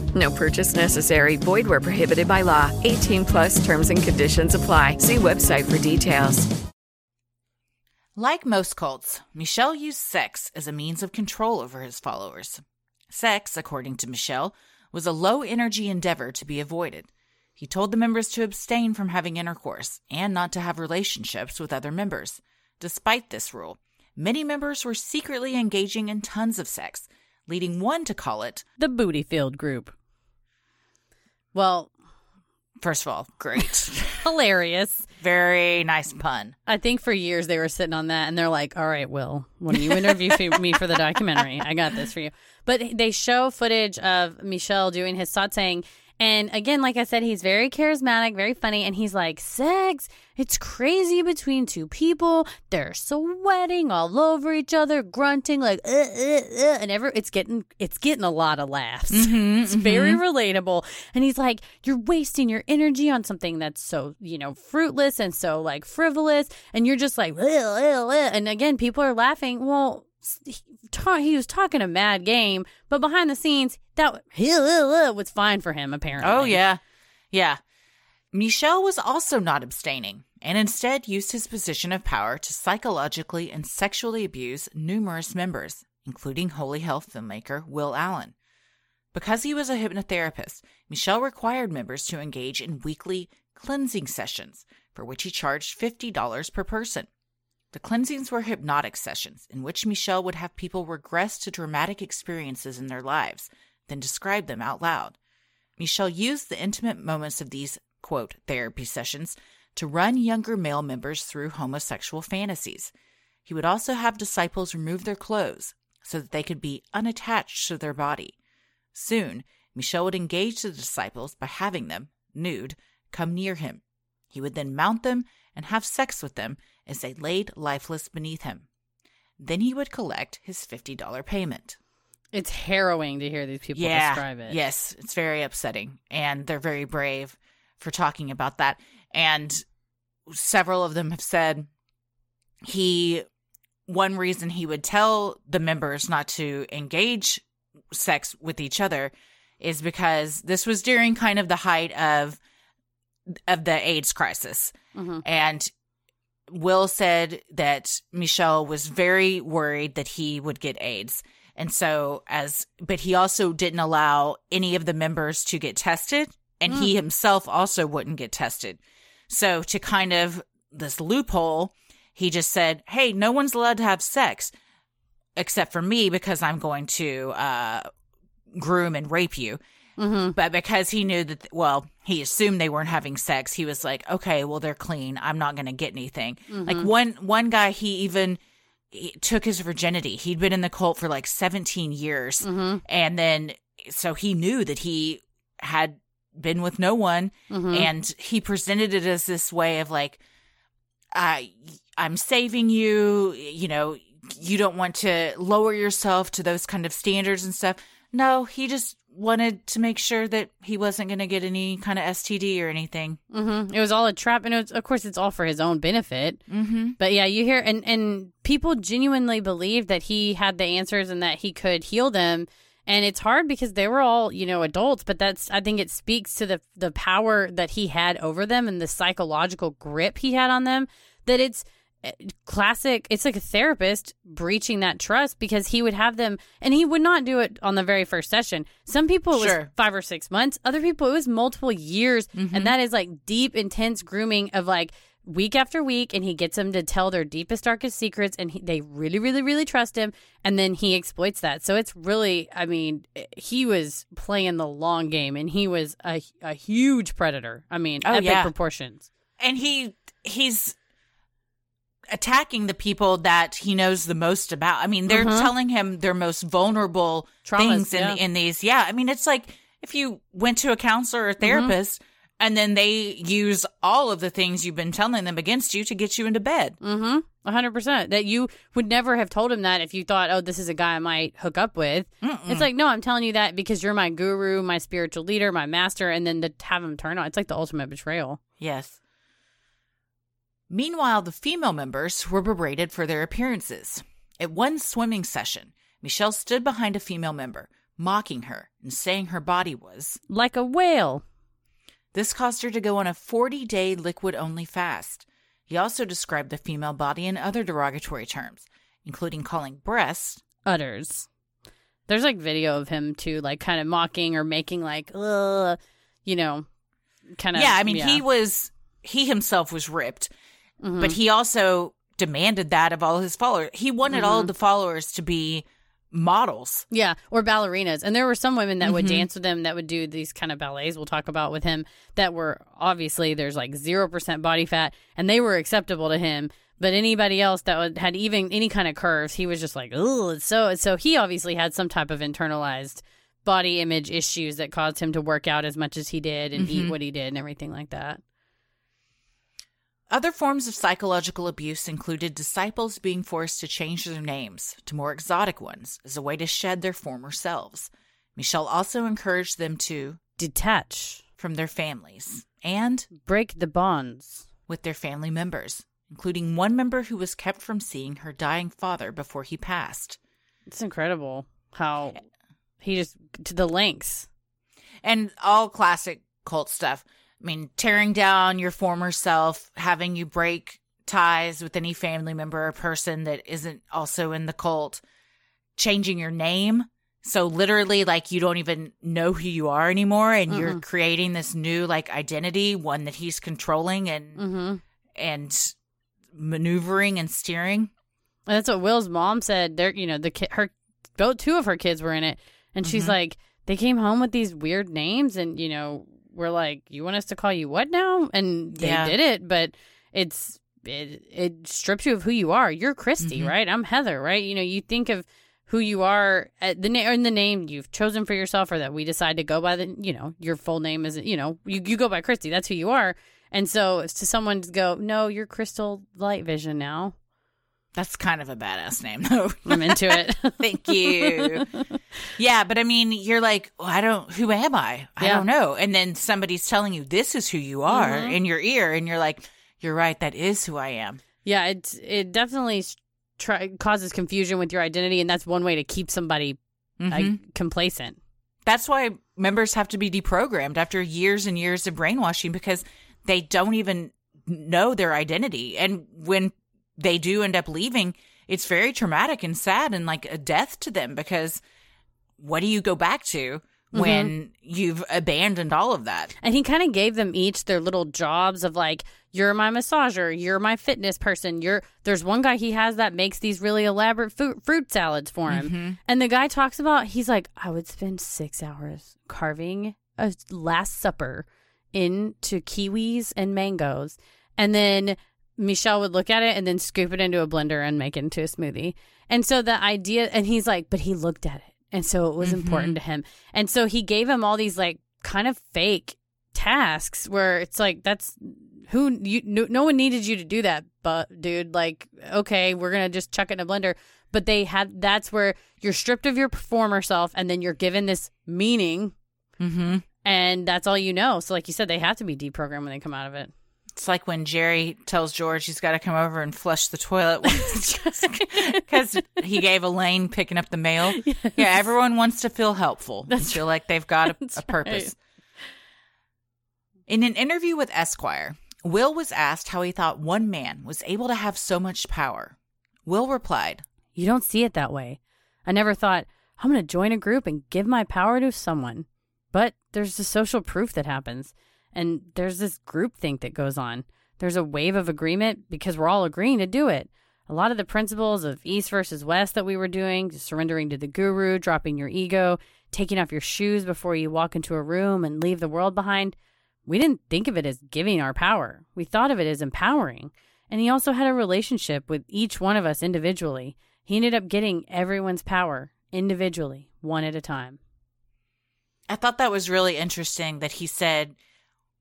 No purchase necessary. Void where prohibited by law. 18 plus terms and conditions apply. See website for details. Like most cults, Michel used sex as a means of control over his followers. Sex, according to Michel, was a low energy endeavor to be avoided. He told the members to abstain from having intercourse and not to have relationships with other members. Despite this rule, many members were secretly engaging in tons of sex, leading one to call it The Booty Field Group. Well, First of all, great. (laughs) hilarious. Very nice pun. I think for years they were sitting on that and they're like, all right, Will, when you interview (laughs) me for the documentary, I got this for you. But they show footage of Michel doing his satsang. And again, like I said, he's very charismatic, very funny. And he's like, sex, it's crazy between two people. They're sweating all over each other, grunting like, uh, uh, uh, and ever it's getting, it's getting a lot of laughs. it's very relatable. And he's like, you're wasting your energy on something that's so, you know, fruitless and so like frivolous. And you're just like, "Uh, uh, uh." and again, people are laughing. Well, ta- he was talking a mad game, but behind the scenes, that (laughs) was fine for him, apparently. Oh, yeah. Yeah. Michel was also not abstaining and instead used his position of power to psychologically and sexually abuse numerous members, including Holy Hell filmmaker Will Allen. Because he was a hypnotherapist, Michel required members to engage in weekly cleansing sessions, for which he charged $50 per person. The cleansings were hypnotic sessions in which Michel would have people regress to dramatic experiences in their lives, then describe them out loud. Michel used the intimate moments of these, quote, therapy sessions to run younger male members through homosexual fantasies. He would also have disciples remove their clothes so that they could be unattached to their body. Soon, Michel would engage the disciples by having them, nude, come near him. He would then mount them and have sex with them as they laid lifeless beneath him. Then he would collect his $50 payment. It's harrowing to hear these people describe it. Yes, it's very upsetting. And they're very brave for talking about that. And several of them have said he, one reason he would tell the members not to engage sex with each other is because this was during kind of the height of of the AIDS crisis. Mm-hmm. And Will said that Michel was very worried that he would get AIDS. And so as but he also didn't allow any of the members to get tested and he himself also wouldn't get tested. So to kind of this loophole, he just said, "Hey, no one's allowed to have sex except for me because I'm going to uh groom and rape you." Mm-hmm. But because he knew that, well, he assumed they weren't having sex, he was like, okay, well, they're clean. I'm not going to get anything. Mm-hmm. Like one, one guy, he even he took his virginity. He'd been in the cult for like 17 years. Mm-hmm. And then, so he knew that he had been with no one. And he presented it as this way of like, I, I'm saving you, you know, you don't want to lower yourself to those kind of standards and stuff. No, he just wanted to make sure that he wasn't going to get any kind of STD or anything. hmm It was all a trap, and it was, of course, it's all for his own benefit. Mm-hmm. But yeah, you hear, and and people genuinely believed that he had the answers and that he could heal them. And it's hard because they were all, you know, adults. But that's, I think, it speaks to the the power that he had over them and the psychological grip he had on them. That it's classic. It's like a therapist breaching that trust because he would have them, and he would not do it on the very first session. Some people it was Sure. five or six months. Other people it was multiple years, and mm-hmm. that is like deep, intense grooming of like week after week. And he gets them to tell their deepest, darkest secrets, and he, they really, really, really trust him. And then he exploits that. So it's really, I mean, eh, he was playing the long game, and he was a, a huge predator. I mean, Oh, epic yeah. proportions. and he he's attacking the people that he knows the most about. I mean, they're telling him their most vulnerable Traumas, things in yeah. in these. Yeah, I mean, it's like if you went to a counselor or a therapist. And then they use all of the things you've been telling them against you to get you into bed. Mm-hmm. A hundred percent. That you would never have told him that if you thought, oh, this is a guy I might hook up with. It's like, no, I'm telling you that because you're my guru, my spiritual leader, my master, and then to have him turn on. It's like the ultimate betrayal. Yes. Meanwhile, the female members were berated for their appearances. At one swimming session, Michel stood behind a female member, mocking her and saying her body was. Like a whale. This caused her to go on a 40 day liquid only fast. He also described the female body in other derogatory terms, including calling breasts. Udders. There's like video of him too, like kind of mocking or making like, you know, kind of. yeah, I mean, he was, he himself was ripped, Mm-hmm. but he also demanded that of all his followers. He wanted all of the followers to be models. Yeah, or ballerinas. And there were some women that would Mhm. dance with him that would do these kind of ballets we'll talk about with him that were obviously there's like 0% body fat and they were acceptable to him. But anybody else that would, had even any kind of curves, he was just like, oh, it's so. So he obviously had some type of internalized body image issues that caused him to work out as much as he did and eat what he did and everything like that. Other forms of psychological abuse included disciples being forced to change their names to more exotic ones as a way to shed their former selves. Michel also encouraged them to Detach, from their families and break the bonds. with their family members, including one member who was kept from seeing her dying father before he passed. It's incredible how he just to the lengths. And all classic cult stuff. I mean, tearing down your former self, having you break ties with any family member or person that isn't also in the cult, changing your name. So literally like you don't even know who you are anymore and you're creating this new like identity, one that he's controlling and Mm-hmm. and maneuvering and steering. And that's what Will's mom said. There, you know, the ki- her both two of her kids were in it, and she's like, they came home with these weird names, and you know, we're like, you want us to call you what now? And they Yeah. did it, but it's it it strips you of who you are. You're Christy, mm-hmm. right? I'm Heather, right? You know, you think of who you are at the name or in the name you've chosen for yourself, or that we decide to go by the, you know, your full name is, you know, you you go by Christy. That's who you are. And so, to someone to go, no, you're Crystal Light Vision now. That's kind of a badass name (laughs) though. I'm into it. (laughs) Thank you. yeah, but I mean, you're like, well, I don't, who am I? I Yeah. don't know. And then somebody's telling you this is who you are Mm-hmm. in your ear, and you're like, you're right, that is who I am. Yeah, it's it definitely try, causes confusion with your identity, and that's one way to keep somebody like Mhm. complacent. That's why members have to be deprogrammed after years and years of brainwashing because they don't even know their identity. And when they do end up leaving, it's very traumatic and sad and like a death to them because what do you go back to mm-hmm. when you've abandoned all of that? And he kind of gave them each their little jobs of like, you're my massager, you're my fitness person. You're there's one guy he has that makes these really elaborate fruit, fruit salads for him, mm-hmm. and the guy talks about he's like, I would spend six hours carving a Last Supper into kiwis and mangoes, and then Michel would look at it and then scoop it into a blender and make it into a smoothie. And so the idea, and he's like, but he looked at it. And so it was important to him. And so he gave him all these like kind of fake tasks where it's like, that's who you, no, no one needed you to do that, but dude, like, okay, we're going to just chuck it in a blender. But they had, that's where you're stripped of your performer self and then you're given this meaning Mm-hmm. and that's all you know. So, like you said, they have to be deprogrammed when they come out of it. It's like when Jerry tells George he's got to come over and flush the toilet (laughs) because (laughs) he gave Elaine picking up the mail. Yeah, everyone wants to feel helpful. and feel like they've got a, (laughs) a purpose. In an interview with Esquire, Will was asked how he thought one man was able to have so much power. Will replied, You don't see it that way. I never thought, I'm going to join a group and give my power to someone. But there's the social proof that happens. And there's this group think that goes on. There's a wave of agreement because we're all agreeing to do it. A lot of the principles of East versus West that we were doing, surrendering to the guru, dropping your ego, taking off your shoes before you walk into a room and leave the world behind, we didn't think of it as giving our power. We thought of it as empowering. And he also had a relationship with each one of us individually. He ended up getting everyone's power individually, one at a time. I thought that was really interesting that he said,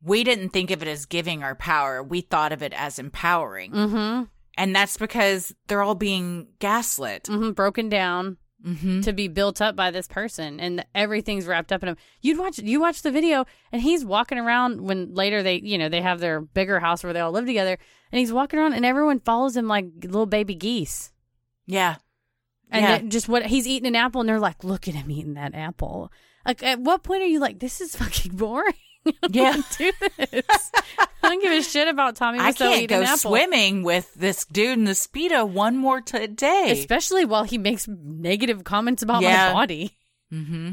we didn't think of it as giving our power. We thought of it as empowering. Mm-hmm. And that's because they're all being gaslit. Mm-hmm. Broken down Mm-hmm. to be built up by this person, and everything's wrapped up in him. You'd watch you watch the video, and he's walking around when later they you know they have their bigger house where they all live together, and he's walking around, and everyone follows him like little baby geese. Yeah. And yeah. just what he's eating an apple, and they're like, "Look at him eating that apple." Like, at what point are you like, "This is (laughs) fucking boring"? (laughs) I Yeah. do this. I don't give a shit about Tommy I Wiseau can't eating go swimming with this dude in the Speedo one more t- day. especially while he makes negative comments about Yeah. my body. mm-hmm.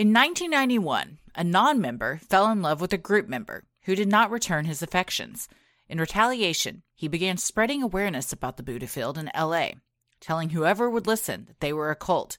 In 1991, a non member fell in love with a group member who did not return his affections. In retaliation, he began spreading awareness about the Buddhafield in LA, telling whoever would listen that they were a cult.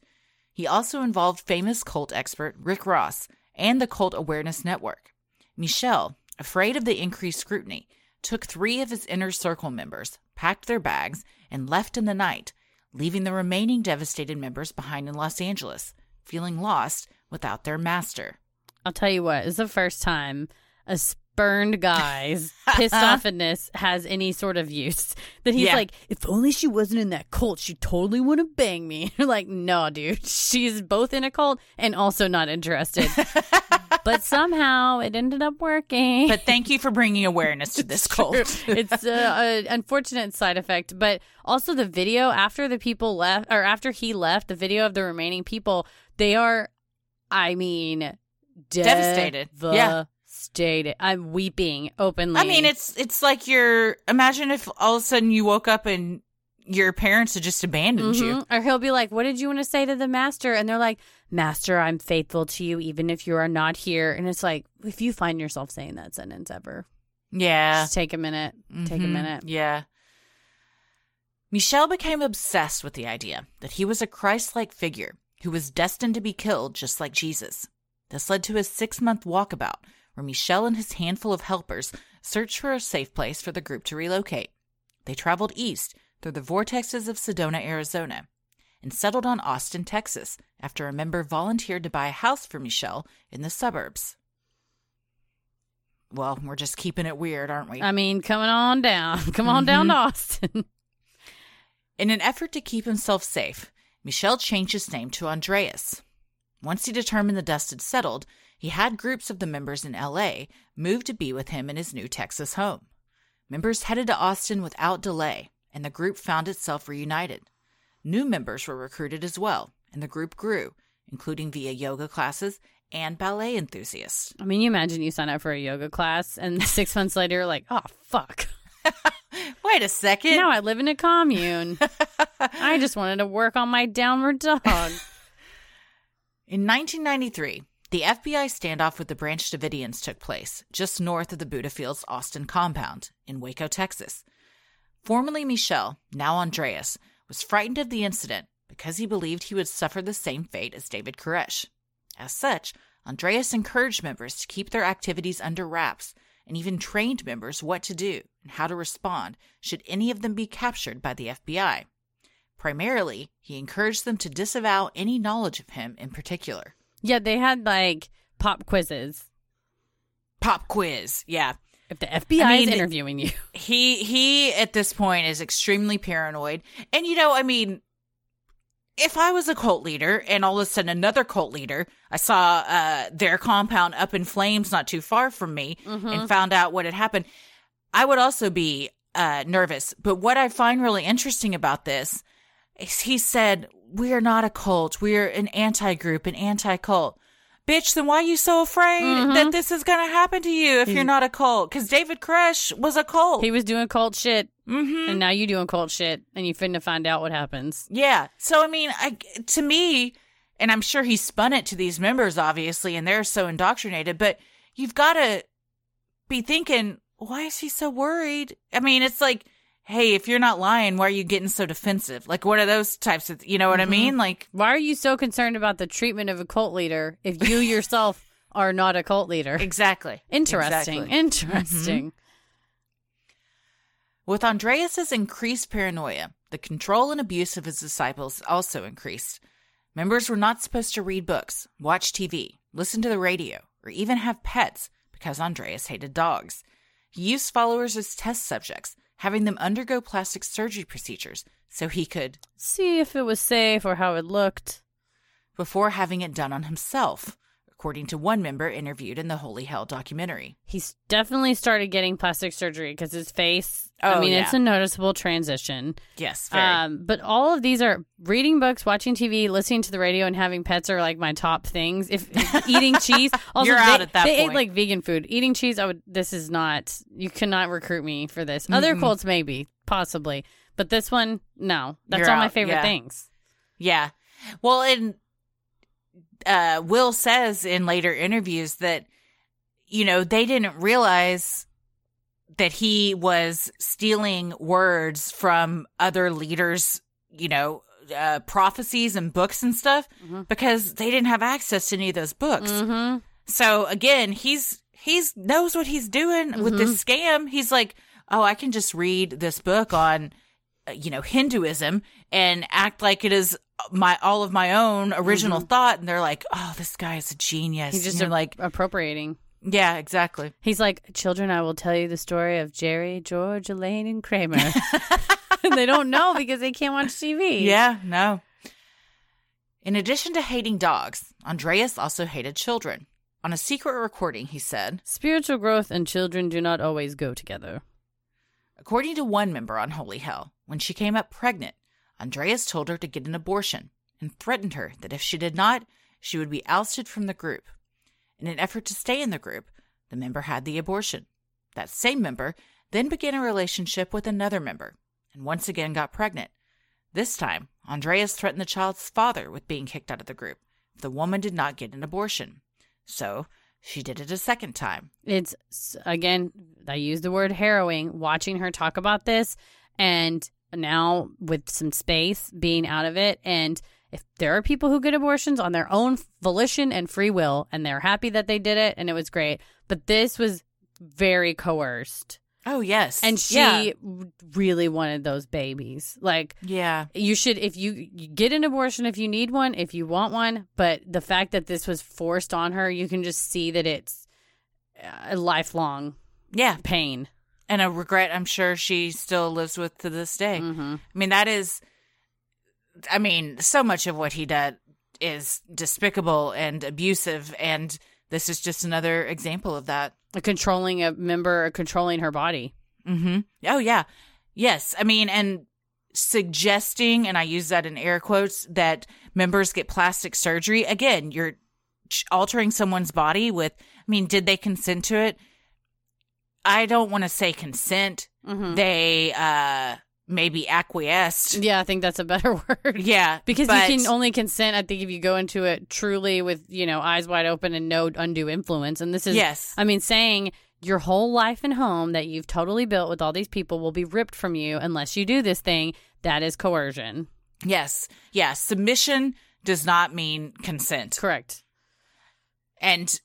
He also involved famous cult expert Rick Ross and the Cult Awareness Network. Michel, afraid of the increased scrutiny, took three of his inner circle members, packed their bags, and left in the night, leaving the remaining devastated members behind in Los Angeles, feeling lost without their master. I'll tell you what, it's the first time a spurned guy's pissed offness (laughs) has any sort of use. That he's Yeah. like, if only she wasn't in that cult, she totally would have banged me. You're (laughs) like, no, dude. (laughs) She's both in a cult and also not interested. but somehow it ended up working. But thank you for bringing awareness to this cult. it's uh, an unfortunate side effect, but also the video after the people left, or after he left, the video of the remaining people, they are, I mean, Devastated. Yeah. Devastated. I'm weeping openly. I mean, it's it's like you're. Imagine if all of a sudden you woke up and your parents had just abandoned you. Mhm. Or he'll be like, What did you want to say to the master? And they're like, Master, I'm faithful to you even if you are not here. And it's like, if you find yourself saying that sentence ever, Yeah. just take a minute. Take a Mhm. minute. Yeah. Michel became obsessed with the idea that he was a Christ like figure who was destined to be killed just like Jesus. This led to a six month walkabout where Michel and his handful of helpers searched for a safe place for the group to relocate. They traveled east through the vortexes of Sedona, Arizona, and settled on Austin, Texas, after a member volunteered to buy a house for Michel in the suburbs. Well, we're just keeping it weird, aren't we? I mean, coming on down. (laughs) Come on down to mm-hmm. Austin. (laughs) In an effort to keep himself safe, Michel changed his name to Andreas. Once he determined the dust had settled, he had groups of the members in LA move to be with him in his new Texas home. Members headed to Austin without delay, and the group found itself reunited. New members were recruited as well, and the group grew, including via yoga classes and ballet enthusiasts. I mean, you imagine you sign up for a yoga class and (laughs) six months later, you're like, oh, fuck. Wait a second. Now I live in a commune. (laughs) I just wanted to work on my downward dog. (laughs) In 1993, the FBI standoff with the Branch Davidians took place just north of the Buddhafields Austin compound in Waco, Texas. Formerly Michel, now Andreas, was frightened of the incident because he believed he would suffer the same fate as David Koresh. As such, Andreas encouraged members to keep their activities under wraps and even trained members what to do and how to respond should any of them be captured by the FBI. Primarily, he encouraged them to disavow any knowledge of him in particular. Yeah, they had like pop quizzes. Pop quiz, yeah. If the FBI I mean, is interviewing you, He he at this point is extremely paranoid. And you know, I mean, if I was a cult leader and all of a sudden another cult leader, I saw uh, their compound up in flames not too far from me and found out what had happened, I would also be uh, nervous. But what I find really interesting about this is he said, We are not a cult. We are an anti group, an anti cult. Bitch, then why are you so afraid that this is going to happen to you if you're not a cult? Because David Koresh was a cult. he was doing cult shit, mm-hmm. and now you're doing cult shit, and you finna find out what happens. Yeah. So I mean, I to me, and I'm sure he spun it to these members, obviously, and they're so indoctrinated. But you've got to be thinking, why is he so worried? I mean, it's like, hey, if you're not lying, why are you getting so defensive? Like, what are those types of, you know what I mm-hmm. mean? Like, Why are you so concerned about the treatment of a cult leader if you (laughs) yourself are not a cult leader? exactly. Interesting. Exactly. Interesting. Mm-hmm. With Andreas's increased paranoia, the control and abuse of his disciples also increased. Members were not supposed to read books, watch TV, listen to the radio, or even have pets because Andreas hated dogs. He used followers as test subjects, having them undergo plastic surgery procedures so he could, See if it was safe or how it looked. before having it done on himself, according to one member interviewed in the Holy Hell documentary. He's definitely started getting plastic surgery because his face. Oh, I mean, yeah. it's a noticeable transition. Yes, very. Um, but all of these are reading books, watching TV, listening to the radio, and having pets are like my top things. If, if (laughs) eating cheese, also You're they, out at that they ate like vegan food. Eating cheese, I would. This is not. You cannot recruit me for this. Other cults, maybe, possibly, but this one, no. That's You're all my favorite yeah. things. Yeah. Well, and uh, Will says in later interviews that, you know, they didn't realize that he was stealing words from other leaders, you know, uh, prophecies and books and stuff because they didn't have access to any of those books. Mm-hmm. So again, he's he's knows what he's doing with this scam. He's like, oh, I can just read this book on, uh, you know, Hinduism and act like it is my all of my own original mm-hmm. thought. And they're like, oh, this guy is a genius. He's just a- like, appropriating. yeah, exactly. He's like, children, I will tell you the story of Jerry, George, Elaine, and Kramer. (laughs) they don't know because they can't watch TV. Yeah, no. In addition to hating dogs, Andreas also hated children. On a secret recording, he said, Spiritual growth and children do not always go together. According to one member on Holy Hell, when she came up pregnant, Andreas told her to get an abortion and threatened her that if she did not, she would be ousted from the group. In an effort to stay in the group, the member had the abortion. That same member then began a relationship with another member and once again got pregnant. This time, Andreas threatened the child's father with being kicked out of the group if the woman did not get an abortion. So, she did it a second time. It's again, I use the word harrowing. Watching her talk about this, and now with some space being out of it, and if there are people who get abortions on their own volition and free will, and they're happy that they did it, and it was great, but this was very coerced, Oh, yes. and she Yeah. really wanted those babies. Like yeah. you should if you, you get an abortion if you need one if you want one but the fact that this was forced on her you can just see that it's a lifelong Yeah. pain and a regret I'm sure she still lives with to this day. mm-hmm. I mean, that is, I mean, so much of what he did is despicable and abusive, and this is just another example of that. A controlling a member controlling her body Mm-hmm. Oh, yeah. Yes. I mean, and suggesting, and I use that in air quotes, that members get plastic surgery. Again, you're altering someone's body with, I mean, did they consent to it? I don't want to say consent. Mhm. They, uh, maybe acquiesced. yeah i think that's a better (laughs) word Yeah. because but- you can only consent i think if you go into it truly with you know eyes wide open and no undue influence and this is Yes. i mean saying your whole life and home that you've totally built with all these people will be ripped from you unless you do this thing that is coercion Yes. Yeah. Submission does not mean consent. correct and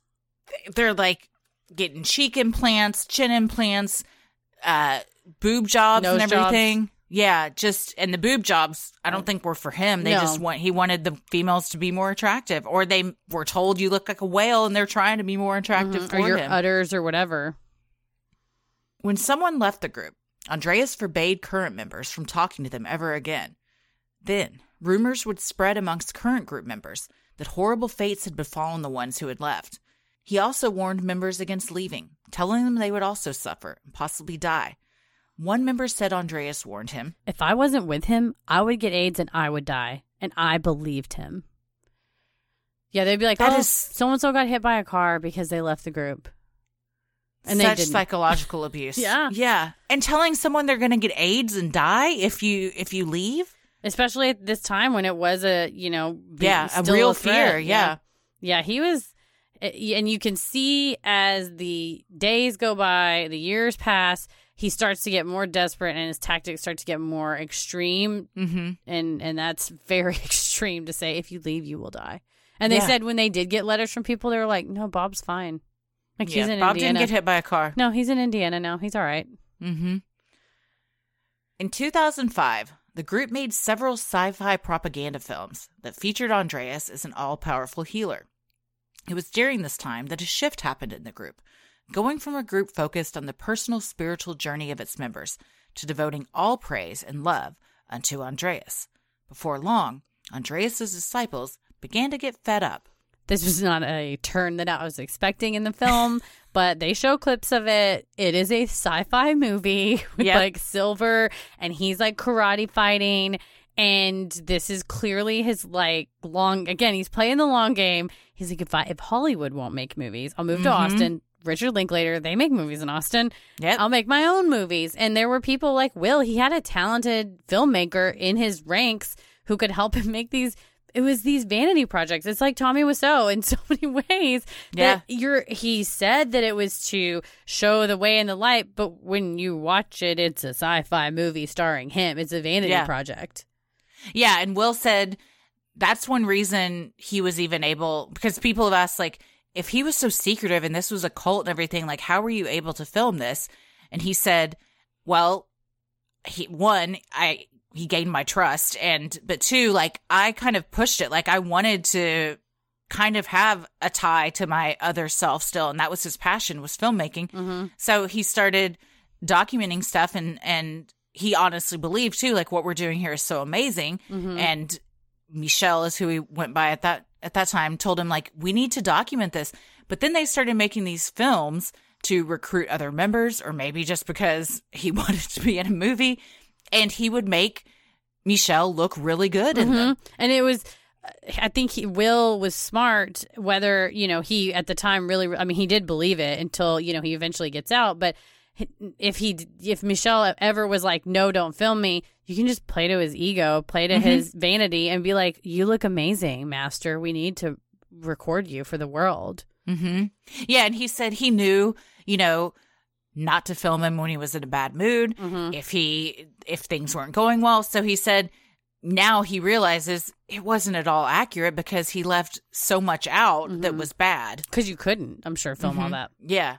they're like getting cheek implants, chin implants, uh, boob jobs Nose and everything. Yeah, just and the boob jobs. I don't think were for him. They No. just want he wanted the females to be more attractive, or they were told you look like a whale, and they're trying to be more attractive for or your him. udders or whatever. When someone left the group, Andreas forbade current members from talking to them ever again. Then, rumors would spread amongst current group members that horrible fates had befallen the ones who had left. He also warned members against leaving, telling them they would also suffer and possibly die. One member said Andreas warned him. If I wasn't with him, I would get AIDS and I would die. And I believed him. Yeah, they'd be like, That "Oh, is- so and so got hit by a car because they left the group." And they such psychological (laughs) abuse. Yeah. Yeah. And telling someone they're going to get AIDS and die if you if you leave? Especially at this time when it was a, you know, Yeah, a real threat. fear, yeah. yeah. he was, and you can see as the days go by, the years pass, he starts to get more desperate, and his tactics start to get more extreme, Mm-hmm. and and that's very (laughs) extreme to say. If you leave, you will die. And they Yeah. said when they did get letters from people, they were like, "No, Bob's fine. Like Yeah, he's in Bob Indiana. didn't get hit by a car. No, he's in Indiana now. He's all right. Mm-hmm. In 2005, the group made several sci fi propaganda films that featured Andreas as an all powerful healer. It was during this time that a shift happened in the group, going from a group focused on the personal spiritual journey of its members to devoting all praise and love unto Andreas. Before long, Andreas's disciples began to get fed up. this was not a turn that I was expecting in the film, (laughs) but they show clips of it. It is a sci-fi movie (laughs) with Yep. like silver and he's like karate fighting and this is clearly his like long again, he's playing the long game. He's like if I if Hollywood won't make movies, I'll move to Mhm. Austin. Richard Linklater, they make movies in Austin. Yep. I'll make my own movies. And there were people like Will, he had a talented filmmaker in his ranks who could help him (laughs) make these it was these vanity projects. It's like Tommy Wiseau in (laughs) so many ways. Yeah. That you're he said that it was to show the way and the light, but when you watch it, it's a sci-fi movie starring him. It's a vanity Yeah. project. Yeah, and Will said that's one reason he was even able because people have asked like if he was so secretive and this was a cult and everything, like how were you able to film this? And he said, well, he one, I he gained my trust and but two, like I kind of pushed it. Like I wanted to kind of have a tie to my other self still and that was his passion was filmmaking. Mm-hmm. So he started documenting stuff and and he honestly believed too like what we're doing here is so amazing Mm-hmm. and Michel is who he went by at that at that time told him like we need to document this but then they started making these films to recruit other members or maybe just because he (laughs) wanted to be in a movie and he would make Michel look really good in them. Mhm. And it was, I think he Will was smart. Whether you know he at the time really, I mean, he did believe it until you know he eventually gets out. But if he, if Michel ever was like, "No, don't film me," you can just play to his ego, play to his vanity, and be like, "You look amazing, Master. We need to record you for the world." hmm Yeah, and he said he knew, you know, not to film him when he was in a bad mood, if he if things weren't going well. So he said now he realizes it wasn't at all accurate because he left so much out that was bad. Because you couldn't, I'm sure, film all Mhm. that. Yeah.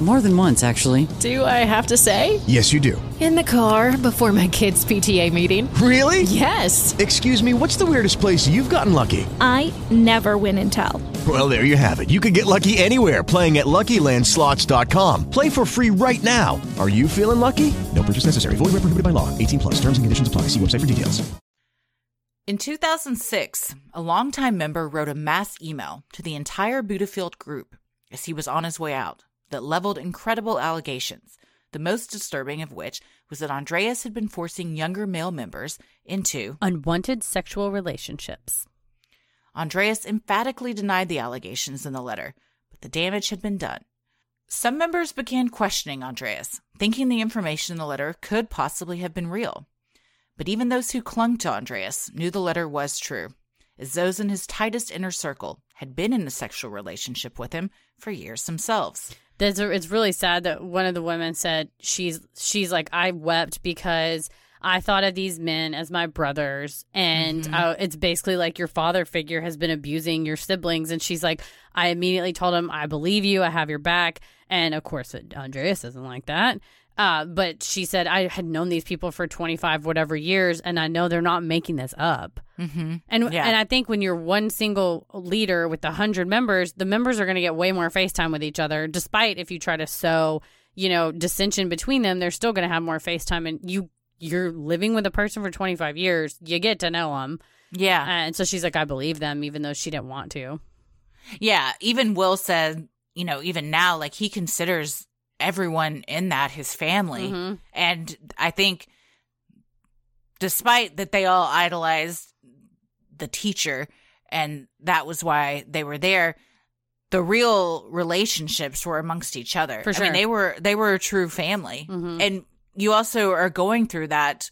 More than once, actually. Do I have to say? Yes, you do. In the car before my kids' PTA meeting. Really? Yes. Excuse me, what's the weirdest place you've gotten lucky? I never win and tell. Well, there you have it. You can get lucky anywhere playing at LuckyLandSlots.com. Play for free right now. Are you feeling lucky? No purchase necessary. Void where prohibited by law. 18 plus. Terms and conditions apply. See website for details. In 2006, a longtime member wrote a mass email to the entire Buddhafield group as he was on his way out that leveled incredible allegations, the most disturbing of which was that Andreas had been forcing younger male members into Unwanted sexual relationships. Andreas emphatically denied the allegations in the letter, but the damage had been done. Some members began questioning Andreas, thinking the information in the letter could possibly have been real. But even those who clung to Andreas knew the letter was true, as those in his tightest inner circle had been in a sexual relationship with him for years themselves. There's a, it's really sad that one of the women said she's she's like I wept because I thought of these men as my brothers, and Mhm. uh, it's basically like your father figure has been abusing your siblings, and she's like, I immediately told him I believe you, I have your back, and of course Andreas isn't like that. Uh, but she said I had known these people for 25 whatever years, and I know they're not making this up. Mm-hmm. And Yeah. and I think when you're one single leader with a hundred members, the members are going to get way more FaceTime with each other. Despite if you try to sow, you know, dissension between them, they're still going to have more FaceTime. And you you're living with a person for 25 years, you get to know them. Yeah. And so she's like, I believe them, even though she didn't want to. Yeah, even Will said, you know, even now, like he considers everyone in that his family. Mhm. And I think, despite that they all idolized the teacher, and that was why they were there, the real relationships were amongst each other. For I mean, they were they were a true family, Mhm. and you also are going through that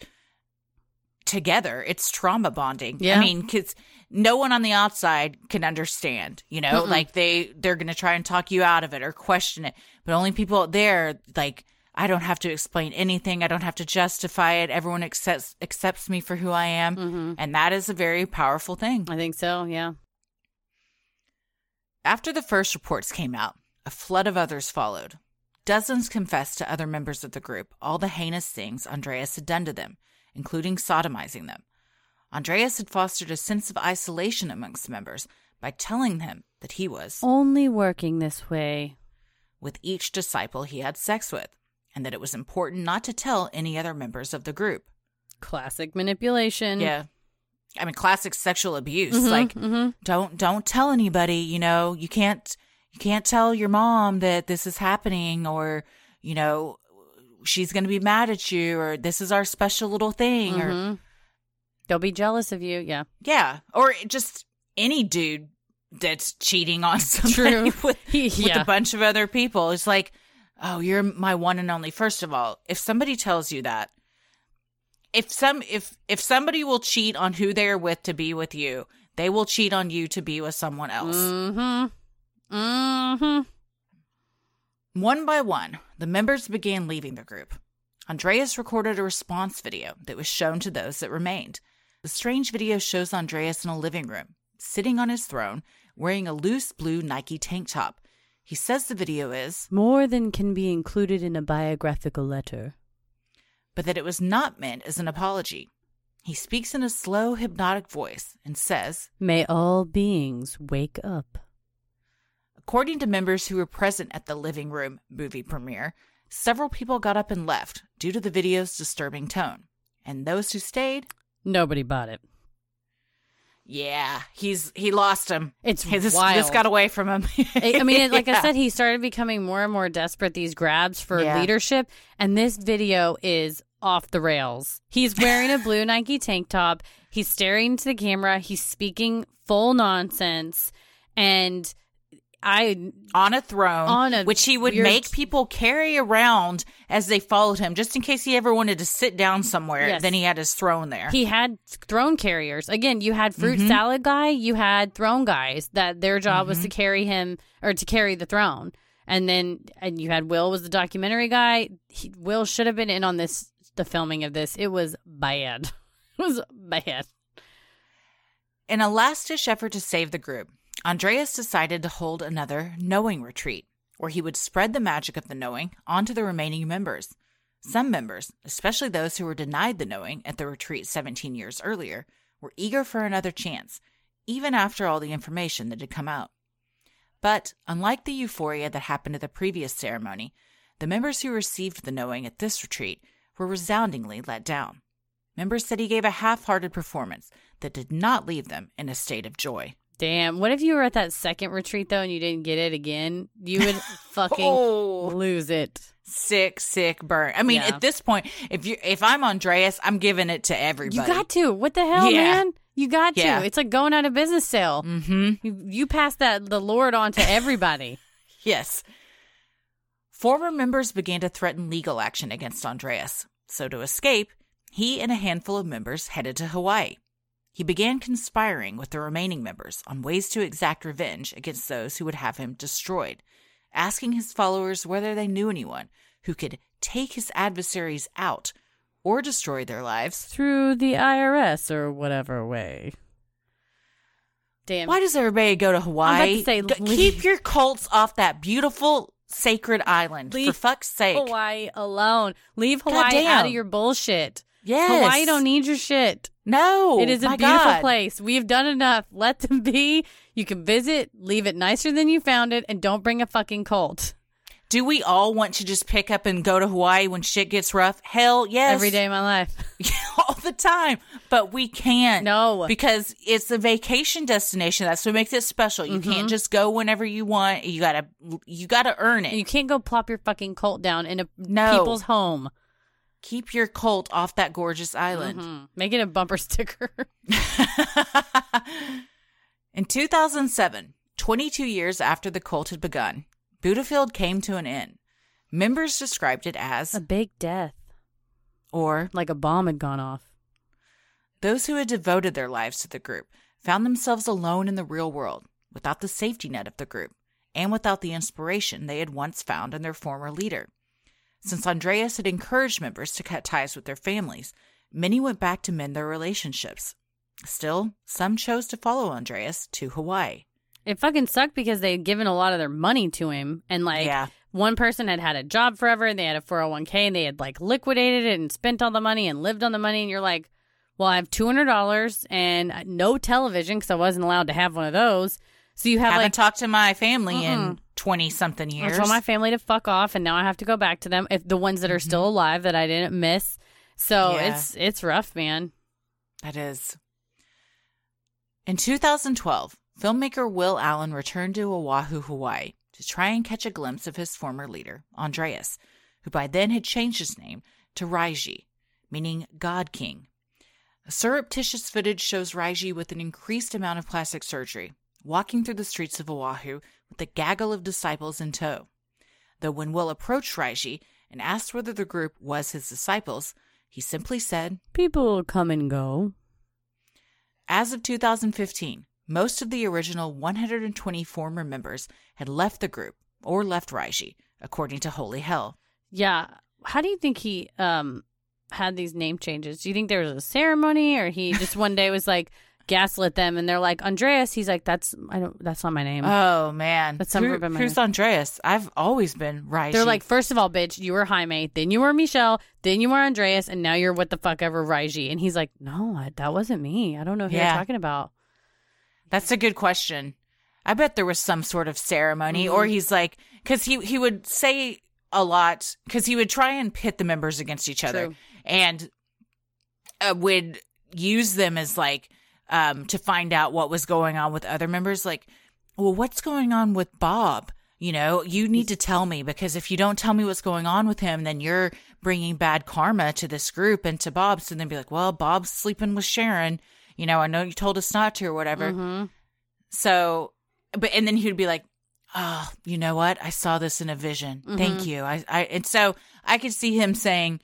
together. It's trauma bonding. Yeah. I mean, because no one on the outside can understand. You know, Mm-mm. like they they're going to try and talk you out of it or question it, but only people out there like. I don't have to explain anything. I don't have to justify it. Everyone accepts accepts me for who I am, Mhm. and that is a very powerful thing. I think so. Yeah. After the first reports came out, a flood of others followed. Dozens confessed to other members of the group all the heinous things Andreas had done to them, including sodomizing them. Andreas had fostered a sense of isolation amongst members by telling them that he was Only working this way. with each disciple he had sex with, and that it was important not to tell any other members of the group. Classic manipulation. Yeah. I mean classic sexual abuse. Mhm, like mhm. don't don't tell anybody, you know, you can't you can't tell your mom that this is happening or, you know, she's going to be mad at you or this is our special little thing or Mhm. They'll be jealous of you. Yeah. yeah, or just any dude that's cheating on (laughs) somebody True. with, with (laughs) yeah. a bunch of other people. It's like, oh, you're my one and only. First of all, if somebody tells you that, if some if if somebody will cheat on who they're with to be with you, they will cheat on you to be with someone else. Mm-hmm. Mm-hmm. One by one, the members began leaving the group. Andreas recorded a response video that was shown to those that remained. The strange video shows Andreas in a living room, sitting on his throne, wearing a loose blue Nike tank top. He says the video is, More than can be included in a biographical letter. but that it was not meant as an apology. He speaks in a slow, hypnotic voice and says, May all beings wake up. According to members who were present at the living room movie premiere, several people got up and left due to the video's disturbing tone. And those who stayed, Nobody bought it. yeah, he's he lost him. It's this, wild. this got away from him. I mean, like I (laughs) said, he started becoming more and more desperate. These grabs for Yeah. leadership, and this video is off the rails. He's wearing a (laughs) blue Nike tank top. He's staring into the camera. He's speaking full nonsense, and I on a throne, On a which he would weird- make people carry around as they followed him, just in case he ever wanted to sit down somewhere. Yes. Then he had his throne there. He had throne carriers. Again, you had fruit Mhm. salad guy, you had throne guys that their job was Mm-hmm. to carry him or to carry the throne. And then and you had Will was the documentary guy. He, Will should have been in on this the filming of this. It was bad. (laughs) It was bad. In a last ditch effort to save the group, Andreas decided to hold another knowing retreat, where he would spread the magic of the knowing onto the remaining members. Some members, especially those who were denied the knowing at the retreat 17 years earlier, were eager for another chance, even after all the information that had come out. But unlike the euphoria that happened at the previous ceremony, the members who received the knowing at this retreat were resoundingly let down. Members said he gave a half hearted performance that did not leave them in a state of joy. Damn. What if you were at that second retreat though and you didn't get it again? You would (laughs) fucking Oh. lose it. Sick, sick burn. I mean, Yeah. at this point, if you if I'm Andreas, I'm giving it to everybody. You got to. What the hell, Yeah. man? You got Yeah. to. It's like going out of business sale. Mm-hmm. You, you pass that the Lord on to everybody. (laughs) Yes. Former members began to threaten legal action against Andreas. So to escape, he and a handful of members headed to Hawaii. He began conspiring with the remaining members on ways to exact revenge against those who would have him destroyed, asking his followers whether they knew anyone who could take his adversaries out or destroy their lives. Through the IRS or whatever way. Damn. Why does everybody go to Hawaii? I'm about to say, G- leave- keep your cults off that beautiful sacred island. Leave for fuck's sake. Hawaii alone. Leave Hawaii out of your bullshit. Yes. Hawaii don't need your shit. No. it is a beautiful God. place. We've done enough. Let them be. You can visit, leave it nicer than you found it, and don't bring a fucking cult. Do we all want to just pick up and go to Hawaii when shit gets rough? Hell yes. Every day of my life. (laughs) all the time. But we can't. No. Because it's a vacation destination. That's what makes it special. You Mm-hmm. can't just go whenever you want. You gotta you gotta earn it. You can't go plop your fucking cult down in a No. people's home. Keep your cult off that gorgeous island. Mhm. Make it a bumper (laughs) sticker. In 2007, 22 years after the cult had begun, Buddhafield came to an end. Members described it as, a big death. or Like a bomb had gone off. those who had devoted their lives to the group found themselves alone in the real world, without the safety net of the group, and without the inspiration they had once found in their former leader. Since Andreas had encouraged members to cut ties with their families, many went back to mend their relationships. Still, some chose to follow Andreas to Hawaii. It fucking sucked because they had given a lot of their money to him. And like Yeah. one person had had a job forever and they had a 401k and they had like liquidated it and spent all the money and lived on the money. And you're like, well, I have $200 and uh, no television because I wasn't allowed to have one of those. So you have Haven't like, talked to my family in Mm-mm. 20 something years. I told my family to fuck off and now I have to go back to them if the ones that are still alive that I didn't miss. So Mm-hmm. Yeah. it's, it's rough, man. That is. In 2012, filmmaker Will Allen returned to Oahu, Hawaii to try and catch a glimpse of his former leader, Andreas, who by then had changed his name to Raiji, meaning God King. Surreptitious footage shows Raiji with an increased amount of plastic surgery, walking through the streets of Oahu with a gaggle of disciples in tow. Though when Will approached Raiji and asked whether the group was his disciples, he simply said, People come and go. As of 2015, most of the original 120 former members had left the group or left Raiji, according to Holy Hell. Yeah. How do you think he um had these name changes? Do you think there was a ceremony or he just one day was like gaslit them and they're like Andreas? He's like, That's I don't that's not my name. Oh man, That's some Who- who's. Andreas? I've always been Raiji. they're like, first of all, bitch, you were Jaime, then you were Michel, then you were Andreas, and now you're what the fuck ever Raiji. And he's like, No, I, that wasn't me. I don't know who Yeah. you're talking about. That's a good question. I bet there was some sort of ceremony, or Mm-hmm. he's like, because he he would say a lot, because he would try and pit the members against each other, True. and uh, would use them as like um to find out what was going on with other members. Like, well, what's going on with Bob? You know, you need to tell me because if you don't tell me what's going on with him, then you're bringing bad karma to this group and to Bob. So then be like, well, Bob's sleeping with Sharon. You know, I know you told us not to or whatever. Mm-hmm. So, but and then he would be like, "Oh, you know what? I saw this in a vision. Thank Mm-hmm. you." I, I, and so I could see him saying,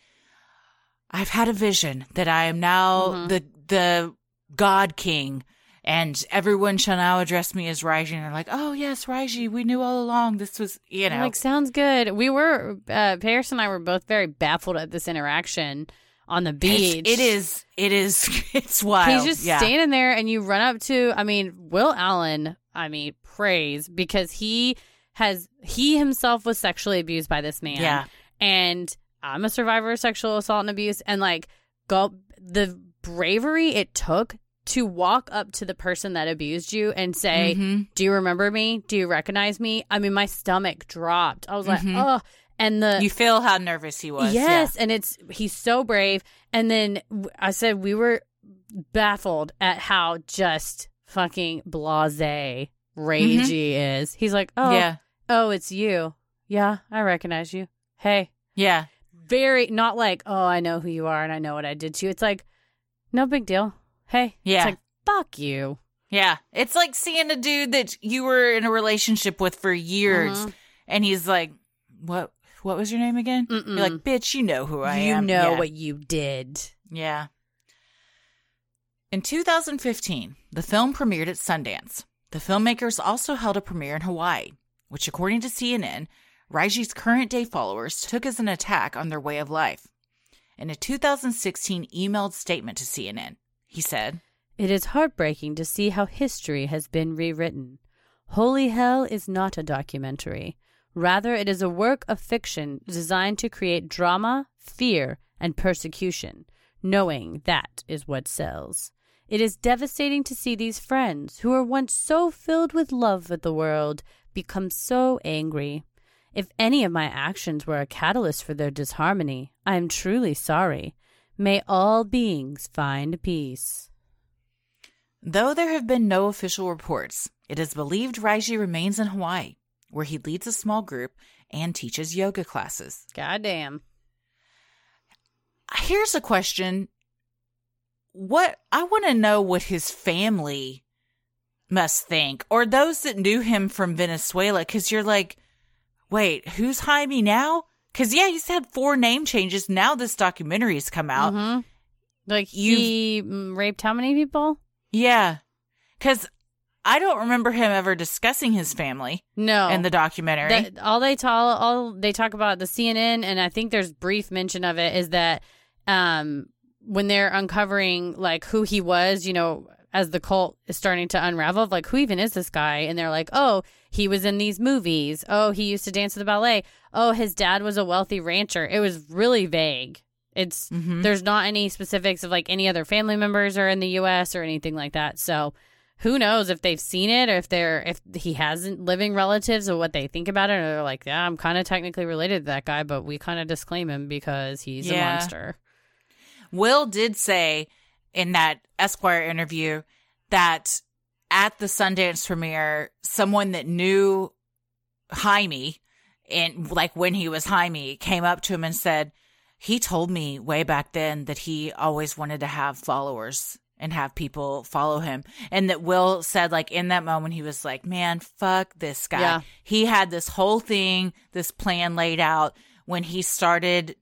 "I've had a vision that I am now Mm-hmm. the the God King." And everyone shall now address me as Raiji. And they're like, oh, yes, Raiji, we knew all along this was, you know. I'm like, sounds good. We were uh Paris and I were both very baffled at this interaction on the it's- beach. it is, it is, (laughs) it's wild. He's just yeah. standing there, and you run up to. I mean, Will Allen. I mean, praise because he has he himself was sexually abused by this man. Yeah. And I'm a survivor of sexual assault and abuse and like go the bravery it took to walk up to the person that abused you and say, Mhm. "Do you remember me? Do you recognize me?" I mean, my stomach dropped. I was like, Mhm. "Oh." And the You feel how nervous he was. Yes, and it's he's so brave. And then I said we were baffled at how just fucking blasé Raiji is. He's like, oh, Yeah. oh, it's you. Yeah, I recognize you. Hey, Yeah. very not like, oh, I know who you are and I know what I did to you. It's like, no big deal. Hey, Yeah. it's like fuck you. Yeah. It's like seeing a dude that you were in a relationship with for years Mhm. and he's like, What what was your name again? Mm-mm. You're like, bitch, you know who I you am. You know Yeah. what you did. Yeah. In 2015, the film premiered at Sundance. The filmmakers also held a premiere in Hawaii, which, according to CNN, Raiji's current day followers took as an attack on their way of life. In a 2016 emailed statement to CNN, he said, It is heartbreaking to see how history has been rewritten. Holy Hell is not a documentary. Rather, it is a work of fiction designed to create drama, fear, and persecution, knowing that is what sells. It is devastating to see these friends, who were once so filled with love for the world, become so angry. If any of my actions were a catalyst for their disharmony, I am truly sorry. May all beings find peace. Though there have been no official reports, it is believed Raiji remains in Hawaii, where he leads a small group and teaches yoga classes. Goddamn. Here's a question. What I want to know what his family must think, or those that knew him from Venezuela, because you're like, wait, who's Jaime now? Because yeah, he's had four name changes. Now this documentary's come out. hmm Like he mm, raped how many people? Yeah, because I don't remember him ever discussing his family No. in the documentary. That- all they tell all they talk about the CNN and I think there's brief mention of it is that um when they're uncovering like who he was, you know, as the cult is starting to unravel, like who even is this guy? And they're like, oh, he was in these movies. Oh, he used to dance at the ballet. Oh, his dad was a wealthy rancher. It was really vague. It's Mhm. there's not any specifics of like any other family members are in the U.S. or anything like that. So who knows if they've seen it or if they're if he hasn't living relatives or what they think about it or they're like, yeah, I'm kind of technically related to that guy, but we kind of disclaim him because he's a monster. Will did say in that Esquire interview that at the Sundance premiere, someone that knew Jaime and like when he was Jaime came up to him and said, he told me way back then that he always wanted to have followers and have people follow him. And that Will said, like, in that moment, he was like, man, fuck this guy. Yeah. He had this whole thing, this plan laid out when he started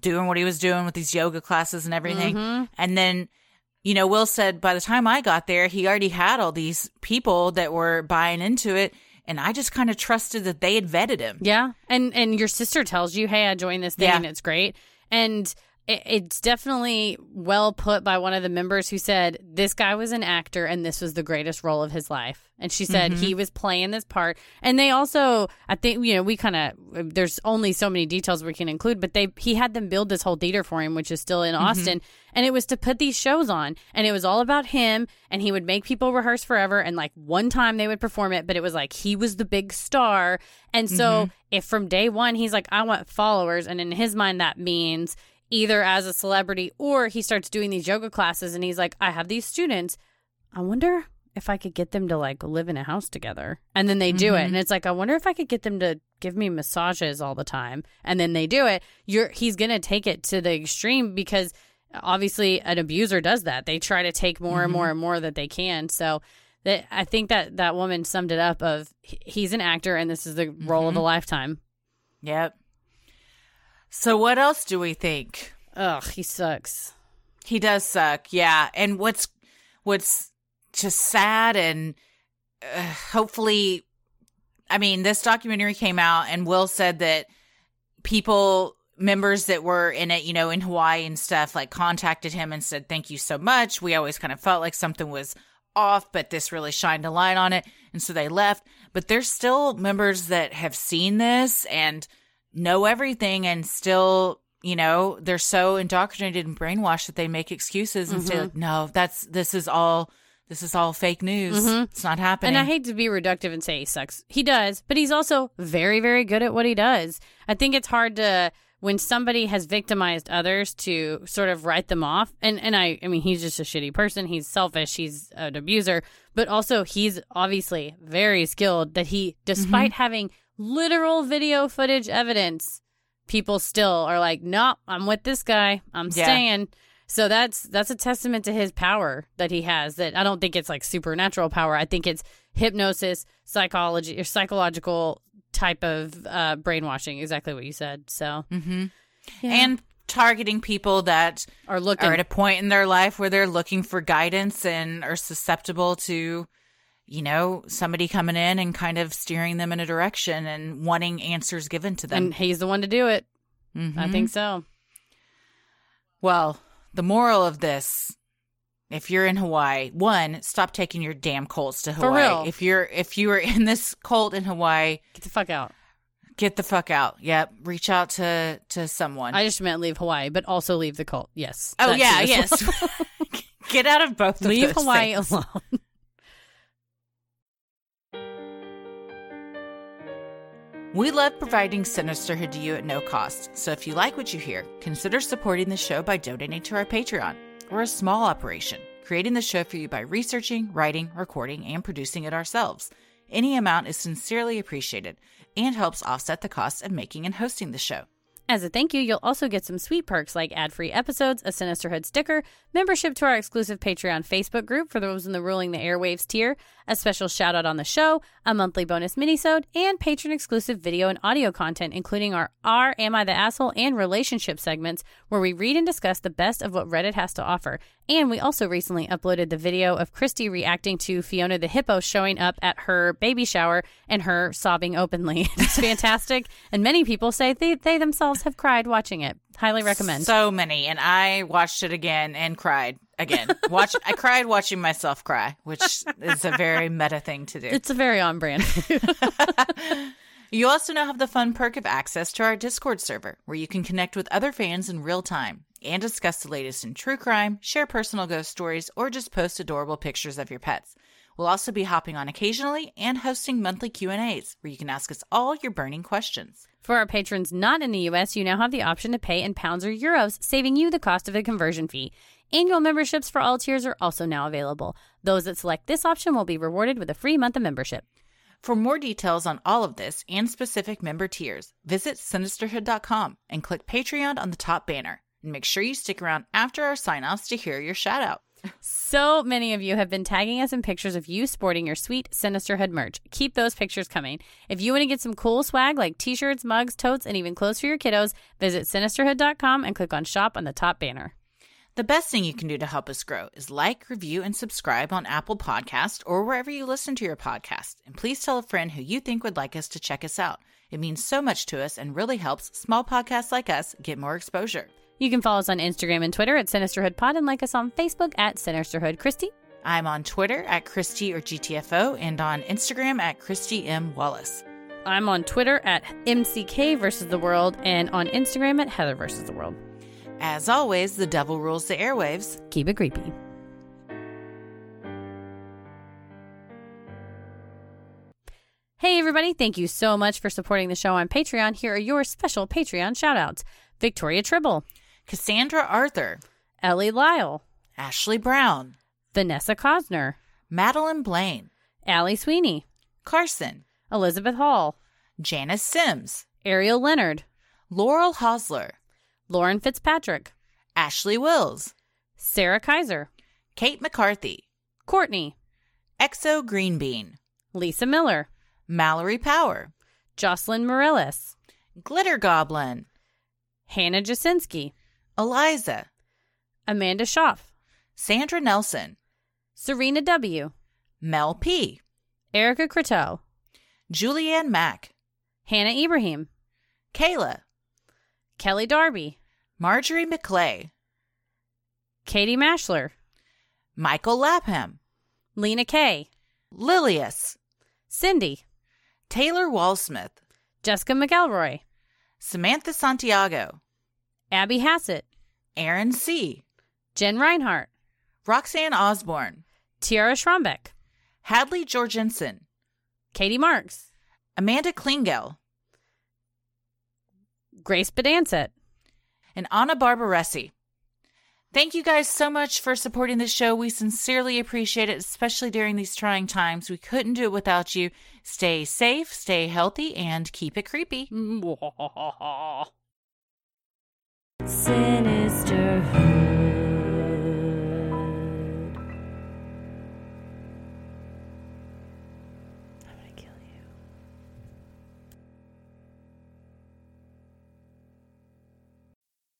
doing what he was doing with these yoga classes and everything. Mhm. And then, you know, Will said by the time I got there, he already had all these people that were buying into it. And I just kind of trusted that they had vetted him. Yeah, and and your sister tells you, "Hey, I joined this thing Yeah. and it's great." And it's definitely well put by one of the members who said this guy was an actor and this was the greatest role of his life. And she said Mhm. he was playing this part. And they also, I think, you know, we kind of there's only so many details we can include, but they he had them build this whole theater for him, which is still in Austin, and it was to put these shows on, and it was all about him. And he would make people rehearse forever, and like one time they would perform it, but it was like he was the big star. And so if from day one he's like, I want followers, and in his mind that means either as a celebrity or he starts doing these yoga classes, and he's like, I have these students. I wonder if I could get them to like live in a house together. And then they do it. Mhm. And it's like, I wonder if I could get them to give me massages all the time. And then they do it. You're he's gonna take it to the extreme because obviously an abuser does that. They try to take more and Mhm. more and more that they can. So that I think that that woman summed it up of he's an actor and this is the role of a Mhm. lifetime. Yep. So what else do we think? Ugh, he sucks. He does suck. Yeah. And what's what's just sad and uh, hopefully I mean, this documentary came out and Will said that people members that were in it, you know, in Hawaii and stuff like contacted him and said thank you so much. We always kind of felt like something was off, but this really shined a light on it. And so they left. But there's still members that have seen this and know everything and still, you know, they're so indoctrinated and brainwashed that they make excuses and say, Mhm. like, no, that's, this is all, this is all fake news. Mhm. It's not happening. And I hate to be reductive and say he sucks. He does, but he's also very, very good at what he does. I think it's hard to when somebody has victimized others to sort of write them off. And and I I mean he's just a shitty person. He's selfish. He's an abuser. But also he's obviously very skilled that he despite having literal video footage evidence, people still are like, Nope, I'm with this guy. I'm Yeah. staying. So that's that's a testament to his power that he has. That I don't think it's like supernatural power. I think it's hypnosis, psychology, or psychological type of uh, brainwashing. Exactly what you said. So hmm And targeting people that are looking are at a point in their life where they're looking for guidance and are susceptible to, you know, somebody coming in and kind of steering them in a direction and wanting answers given to them. and he's the one to do it. I Mhm. think so. Well, the moral of this, if you're in Hawaii, one, stop taking your damn cults to For Hawaii. real. If you're if you are in this cult in Hawaii, Get the fuck out. get the fuck out. Yep, reach out to to someone. I just meant leave Hawaii, but also leave the cult. Yes. oh yeah, yes. (laughs) get out of both. Of leave those Hawaii things. alone. We love providing Sinisterhood to you at no cost, so if you like what you hear, consider supporting the show by donating to our Patreon. We're a small operation, creating the show for you by researching, writing, recording, and producing it ourselves. Any amount is sincerely appreciated and helps offset the cost of making and hosting the show. As a thank you, you'll also get some sweet perks like ad free episodes, a Sinisterhood sticker, membership to our exclusive Patreon Facebook group for those in the Ruling the Airwaves tier, a special shout out on the show, a monthly bonus minisode, and patron exclusive video and audio content, including our R Am I the Asshole and relationship segments, where we read and discuss the best of what Reddit has to offer. And we also recently uploaded the video of Christy reacting to Fiona the Hippo showing up at her baby shower and her sobbing openly. (laughs) It's fantastic. and many people say they, they themselves have cried watching it. Highly recommend. So many, and I watched it again and cried again. Watch, I cried watching myself cry, which is a very meta thing to do. it's a very on brand. (laughs) You also now have the fun perk of access to our Discord server, where you can connect with other fans in real time and discuss the latest in true crime, share personal ghost stories, or just post adorable pictures of your pets. We'll also be hopping on occasionally and hosting monthly Q&As, where you can ask us all your burning questions. For our patrons not in the US, you now have the option to pay in pounds or euros, saving you the cost of a conversion fee. Annual memberships for all tiers are also now available. Those that select this option will be rewarded with a free month of membership. For more details on all of this and specific member tiers, visit sinisterhood.com and click Patreon on the top banner. And make sure you stick around after our sign offs to hear your shout out. So many of you have been tagging us in pictures of you sporting your sweet Sinisterhood merch. Keep those pictures coming. If you want to get some cool swag like t shirts, mugs, totes, and even clothes for your kiddos, visit sinisterhood.com and click on shop on the top banner. The best thing you can do to help us grow is like, review, and subscribe on Apple Podcast or wherever you listen to your podcast. And please tell a friend who you think would like us to check us out. It means so much to us and really helps small podcasts like us get more exposure. You can follow us on Instagram and Twitter at Sinisterhood Pod and like us on Facebook at Sinisterhood Christy. I'm on Twitter at Christy or GTFO and on Instagram at Christy M. Wallace. I'm on Twitter at MCK versus the world and on Instagram at Heather versus the world. As always, the devil rules the airwaves. Keep it creepy. Hey, everybody. Thank you so much for supporting the show on Patreon. Here are your special Patreon shoutouts. Victoria Tribble, Cassandra Arthur, Ellie Lyle, Ashley Brown, Vanessa Cosner, Madeline Blaine, Allie Sweeney, Carson, Elizabeth Hall, Janice Sims, Ariel Leonard, Laurel Hosler, Lauren Fitzpatrick, Ashley Wills, Sarah Kaiser, Kate McCarthy, Courtney, Exo Greenbean, Lisa Miller, Mallory Power, Jocelyn Morellis, Glitter Goblin, Hannah Jasinski, Eliza, Amanda Schaff, Sandra Nelson, Serena W., Mel P., Erica Croteau, Julianne Mack, Hannah Ibrahim, Kayla, Kelly Darby, Marjorie McClay, Katie Mashler, Michael Lapham, Lena Kay, Lilius, Cindy, Taylor Wallsmith, Jessica McElroy, Samantha Santiago, Abby Hassett, Aaron C., Jen Reinhart, Roxanne Osborne, Tiara Schrombeck, Hadley Jorgensen, Katie Marks, Amanda Klingel, Grace Bedancet, and Anna Barbaressi. Thank you guys so much for supporting the show. We sincerely appreciate it, especially during these trying times. We couldn't do it without you. Stay safe, stay healthy, and keep it creepy. Sinisterhood.